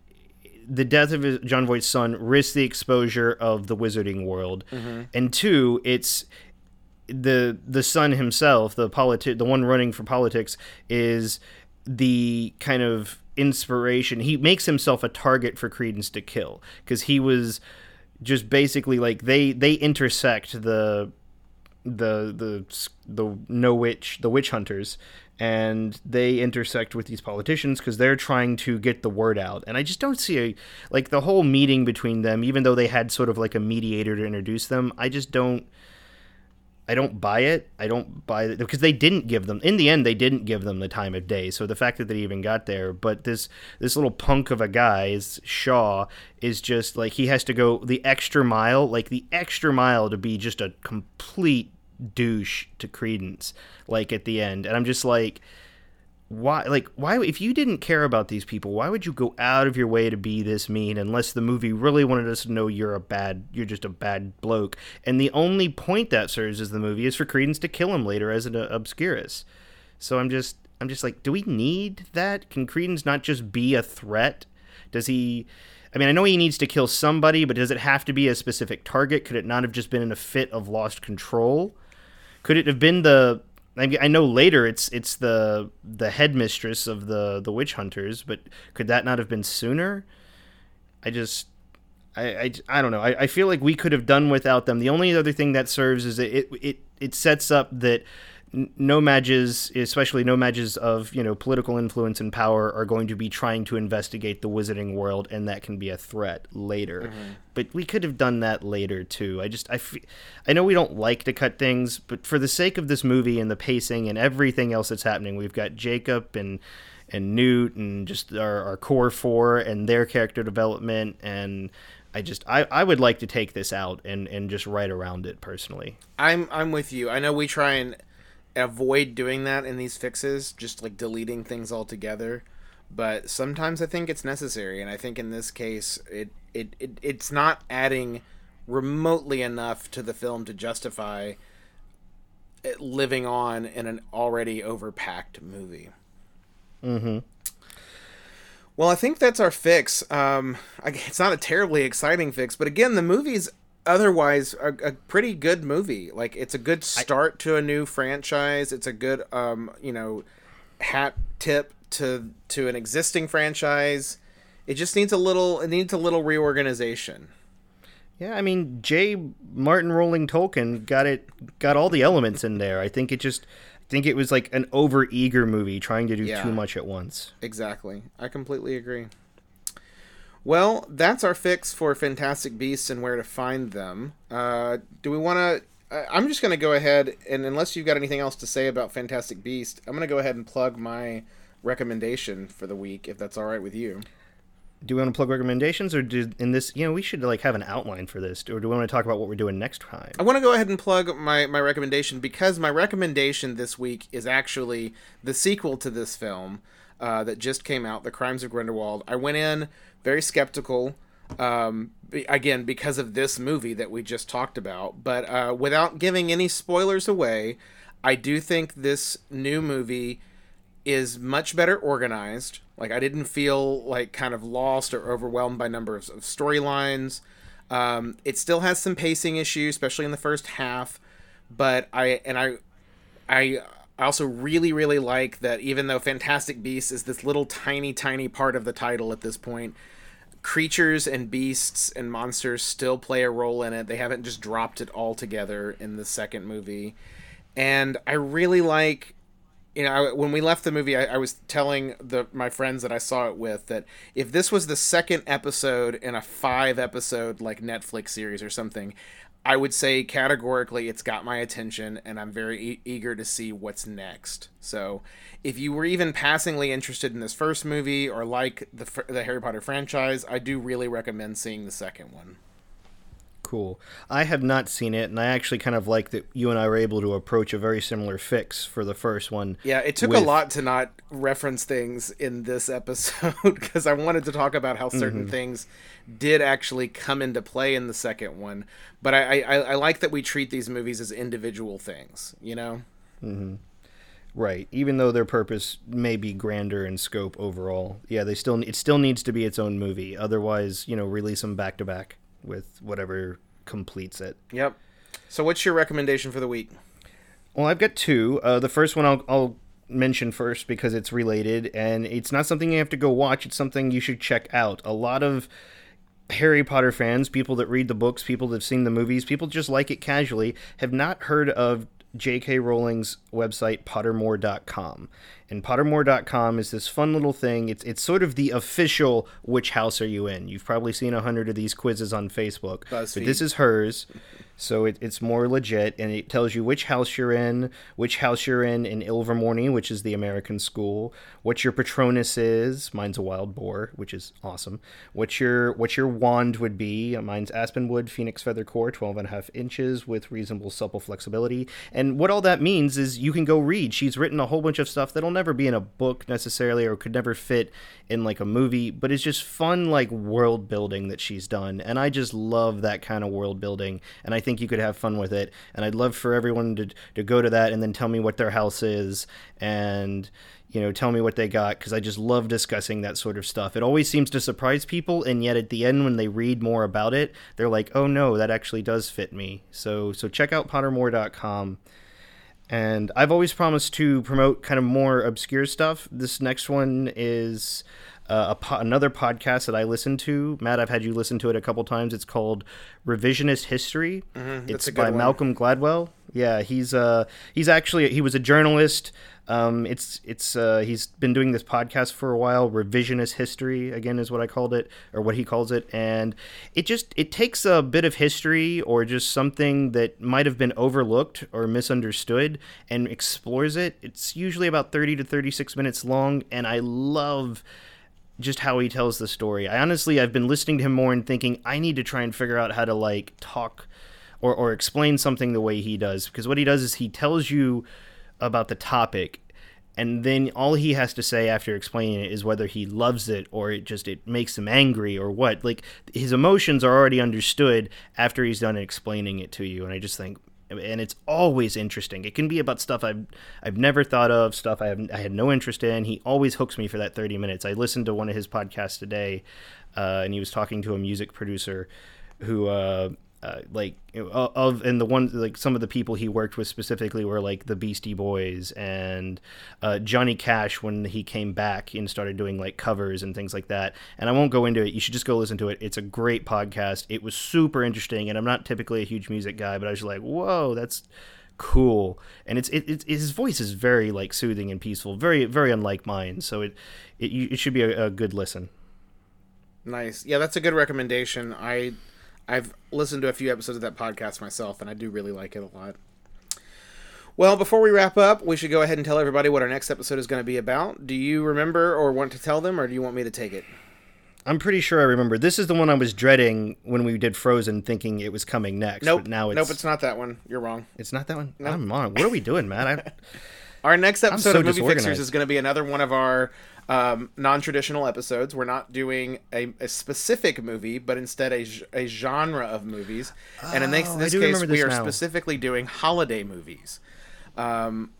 the death of his, Jon Voight's son risks the exposure of the wizarding world, and two, it's the the son himself, the politi- the one running for politics, is the kind of inspiration. He makes himself a target for Credence to kill because he was just basically like they they intersect the the the the no witch the witch hunters and they intersect with these politicians because they're trying to get the word out and i just don't see a like the whole meeting between them even though they had sort of like a mediator to introduce them i just don't i don't buy it. I don't buy it because they didn't give them in the end they didn't give them the time of day. So the fact that they even got there but this this little punk of a guy is shaw is just like he has to go the extra mile like the extra mile to be just a complete douche to credence like at the end. And i'm just like why like why if you didn't care about these people why would you go out of your way to be this mean unless the movie really wanted us to know you're a bad you're just a bad bloke and the only point that serves as the movie is for credence to kill him later as an uh, obscurus so i'm just i'm just like do we need that can credence not just be a threat does he I mean, I know he needs to kill somebody, but does it have to be a specific target? Could it not have just been in a fit of lost control? Could it have been the? I, I know later it's it's the the headmistress of the the witch hunters, but could that not have been sooner? I just. I, I, I don't know. I, I feel like we could have done without them. The only other thing that serves is it it, it, it sets up that No-Majs, especially No-Majs of you know political influence and power, are going to be trying to investigate the wizarding world, and that can be a threat later. Mm-hmm. But we could have done that later too. I just I, fe- I know we don't like to cut things, but for the sake of this movie and the pacing and everything else that's happening, we've got Jacob and and Newt and just our, our core four and their character development and. I just I, I would like to take this out and, and just write around it personally. i'm i'm with you i know we try and avoid doing that in these fixes just like deleting things altogether but sometimes i think it's necessary and i think in this case it it, it it's not adding remotely enough to the film to justify it living on in an already overpacked movie Mm-hmm. Well, I think that's our fix. Um, it's not a terribly exciting fix, but again, the movie's otherwise a, a pretty good movie. Like, it's a good start to a new franchise. It's a good, um, you know, hat tip to to an existing franchise. It just needs a little. It needs a little reorganization. Yeah, I mean J. Martin Rowling Tolkien got it, got all the elements in there. I think it just, I think it was like an over eager movie trying to do Yeah. too much at once. Exactly. I completely agree. Well, that's our fix for Fantastic Beasts and where to find them. Uh, do we want to? I'm just going to go ahead and unless you've got anything else to say about Fantastic Beast, I'm going to go ahead and plug my recommendation for the week, if that's all right with you. Do we want to plug recommendations, or do in this? You know, we should like have an outline for this, or do we want to talk about what we're doing next time? I want to go ahead and plug my, my recommendation because my recommendation this week is actually the sequel to this film uh, that just came out, The Crimes of Grindelwald. I went in very skeptical, um, again, because of this movie that we just talked about. But uh, without giving any spoilers away, I do think this new movie is much better organized. Like I didn't feel like kind of lost or overwhelmed by numbers of storylines. Um, it still has some pacing issues, especially in the first half. But I and I, I also really really like that even though Fantastic Beasts is this little tiny tiny part of the title at this point, creatures and beasts and monsters still play a role in it. They haven't just dropped it all together in the second movie. And I really like you know, I, when we left the movie, I, I was telling the my friends that I saw it with that if this was the second episode in a five episode like Netflix series or something, I would say categorically it's got my attention and I'm very e- eager to see what's next. So, if you were even passingly interested in this first movie or like the the Harry Potter franchise, I do really recommend seeing the second one. Cool. I have not seen it, and I actually kind of like that you and I were able to approach a very similar fix for the first one. Yeah, it took with- a lot to not reference things in this episode because I wanted to talk about how certain things did actually come into play in the second one. But I, I, I like that we treat these movies as individual things, you know? Mm-hmm. Right. Even though their purpose may be grander in scope overall, yeah, they still it still needs to be its own movie. Otherwise, you know, release them back to back with whatever completes it. Yep. So, what's your recommendation for the week? Well, I've got two. Uh, the first one I'll, I'll mention first because it's related, and it's not something you have to go watch. It's something you should check out. A lot of Harry Potter fans, people that read the books, people that have seen the movies, people just like it casually, have not heard of J.K. Rowling's website, Pottermore.com. And Pottermore.com is this fun little thing. It's it's sort of the official "Which house are you in?" You've probably seen a hundred of these quizzes on Facebook, but this is hers. So it, it's more legit, and it tells you which house you're in, which house you're in in Ilvermorny, which is the American school, what your Patronus is. Mine's a wild boar, which is awesome. What your what your wand would be. Mine's Aspenwood Phoenix Feather Core, 12 and a half inches with reasonable supple flexibility. And what all that means is you can go read. She's written a whole bunch of stuff that'll never be in a book necessarily, or could never fit in like a movie, but it's just fun like world building that she's done. And I just love that kind of world building, and I think you could have fun with it. And I'd love for everyone to to go to that and then tell me what their house is and you know tell me what they got because I just love discussing that sort of stuff. It always seems to surprise people, and yet at the end when they read more about it, they're like, "Oh no, that actually does fit me." So so check out pottermore.com. And I've always promised to promote kind of more obscure stuff. This next one is uh, a po- another podcast that I listen to. Matt, I've had you listen to it a couple times. It's called Revisionist History. that's It's by one. Malcolm Gladwell. Yeah, he's uh he's actually he was a journalist. Um, it's it's uh, he's been doing this podcast for a while. Revisionist history again is what I called it, or what he calls it, and it just it takes a bit of history or just something that might have been overlooked or misunderstood and explores it. It's usually about thirty to thirty six minutes long, and I love just how he tells the story. I honestly I've been listening to him more and thinking I need to try and figure out how to like talk or or explain something the way he does because what he does is he tells you about the topic and then all he has to say after explaining it is whether he loves it or it just it makes him angry or what. Like his emotions are already understood after he's done explaining it to you and i just think and it's always interesting. It can be about stuff i've i've never thought of stuff i have i had no interest in. He always hooks me for that 30 minutes. I listened to one of his podcasts today uh, and he was talking to a music producer who uh, uh, like of and the ones like some of the people he worked with specifically were like the Beastie Boys and uh, Johnny Cash when he came back and started doing like covers and things like that. And I won't go into it. You should just go listen to it. It's a great podcast. It was super interesting, and I'm not typically a huge music guy, but I was like, whoa, that's cool and it's it, it, his voice is very like soothing and peaceful very very unlike mine so it it, it should be a, a good listen nice yeah that's a good recommendation i I've listened to a few episodes of that podcast myself, and I do really like it a lot. Well, before we wrap up, we should go ahead and tell everybody what our next episode is going to be about. Do you remember or want to tell them, or do you want me to take it? I'm pretty sure I remember. This is the one I was dreading when we did Frozen, thinking it was coming next. Nope. now it's... Nope, it's not that one. You're wrong. It's not that one. Nope. I'm on. What are we doing, man? I... Our next episode so of Movie Fixers is going to be another one of our um, non-traditional episodes. We're not doing a, a, specific movie, but instead a, a genre of movies. Oh, and in this, this case, this we are now. specifically doing holiday movies. Um,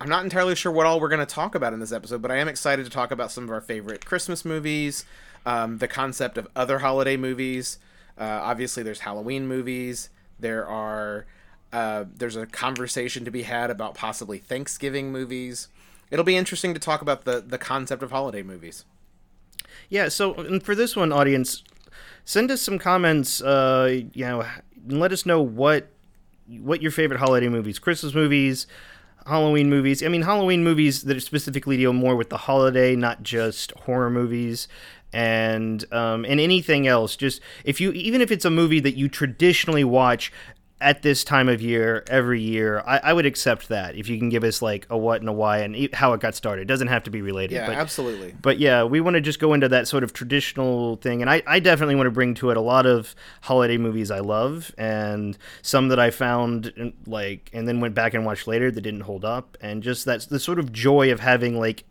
I'm not entirely sure what all we're going to talk about in this episode, but I am excited to talk about some of our favorite Christmas movies, um, the concept of other holiday movies. Uh, obviously, there's Halloween movies. There are uh, there's a conversation to be had about possibly Thanksgiving movies. It'll be interesting to talk about the the concept of holiday movies. Yeah. So for this one, audience, send us some comments. Uh, you know, let us know what what your favorite holiday movies, Christmas movies, Halloween movies. I mean, Halloween movies that specifically deal more with the holiday, not just horror movies and um, and anything else. Just if you even if it's a movie that you traditionally watch at this time of year every year I, I, would accept that if you can give us like a what and a why and how it got started. It doesn't have to be related yeah but, absolutely. but yeah we want to just go into that sort of traditional thing and I, I definitely want to bring to it a lot of holiday movies i love and some that i found like and then went back and watched later that didn't hold up and just that's the sort of joy of having like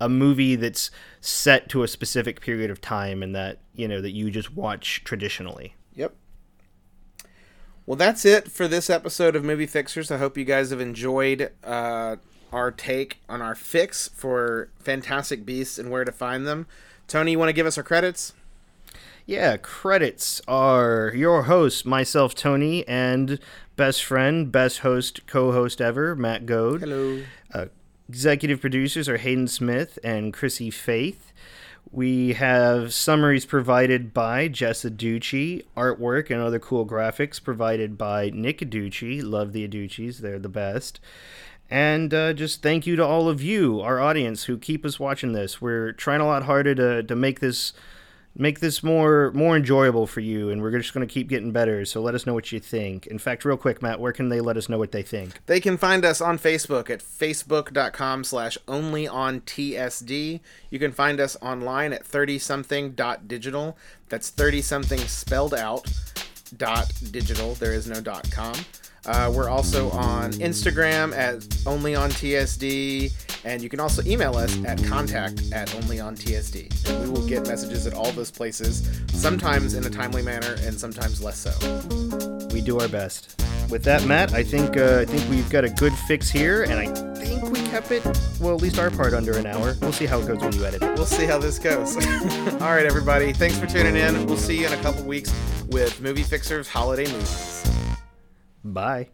a movie that's set to a specific period of time and that you know that you just watch traditionally. Yep well, that's it for this episode of Movie Fixers. I hope you guys have enjoyed uh, our take on our fix for Fantastic Beasts and where to find them. Tony, you want to give us our credits? Yeah, credits are your host, myself, Tony, and best friend, best host, co host ever, Matt Goad. Hello. Uh, executive producers are Hayden Smith and Chrissy Faith. We have summaries provided by Jessa Aducci, artwork and other cool graphics provided by Nick Aducci. Love the Aduccis, they're the best. And uh, just thank you to all of you, our audience, who keep us watching this. We're trying a lot harder to, to make this make this more more enjoyable for you and we're just going to keep getting better so let us know what you think. In fact real quick matt where can they let us know what they think? They can find us on facebook at facebook.com slash only on tsd you can find us online at 30 something dot digital. That's 30 something spelled out dot digital. There is no dot com uh, we're also on Instagram at Only on TSD, and you can also email us at contact at Only on TSD. We will get messages at all those places, sometimes in a timely manner, and sometimes less so. We do our best. With that, Matt, I think uh, I think we've got a good fix here, and I think we kept it well, at least our part under an hour. We'll see how it goes when you edit it. We'll see how this goes. all right, everybody, thanks for tuning in. We'll see you in a couple weeks with Movie Fixers Holiday Movies. Bye.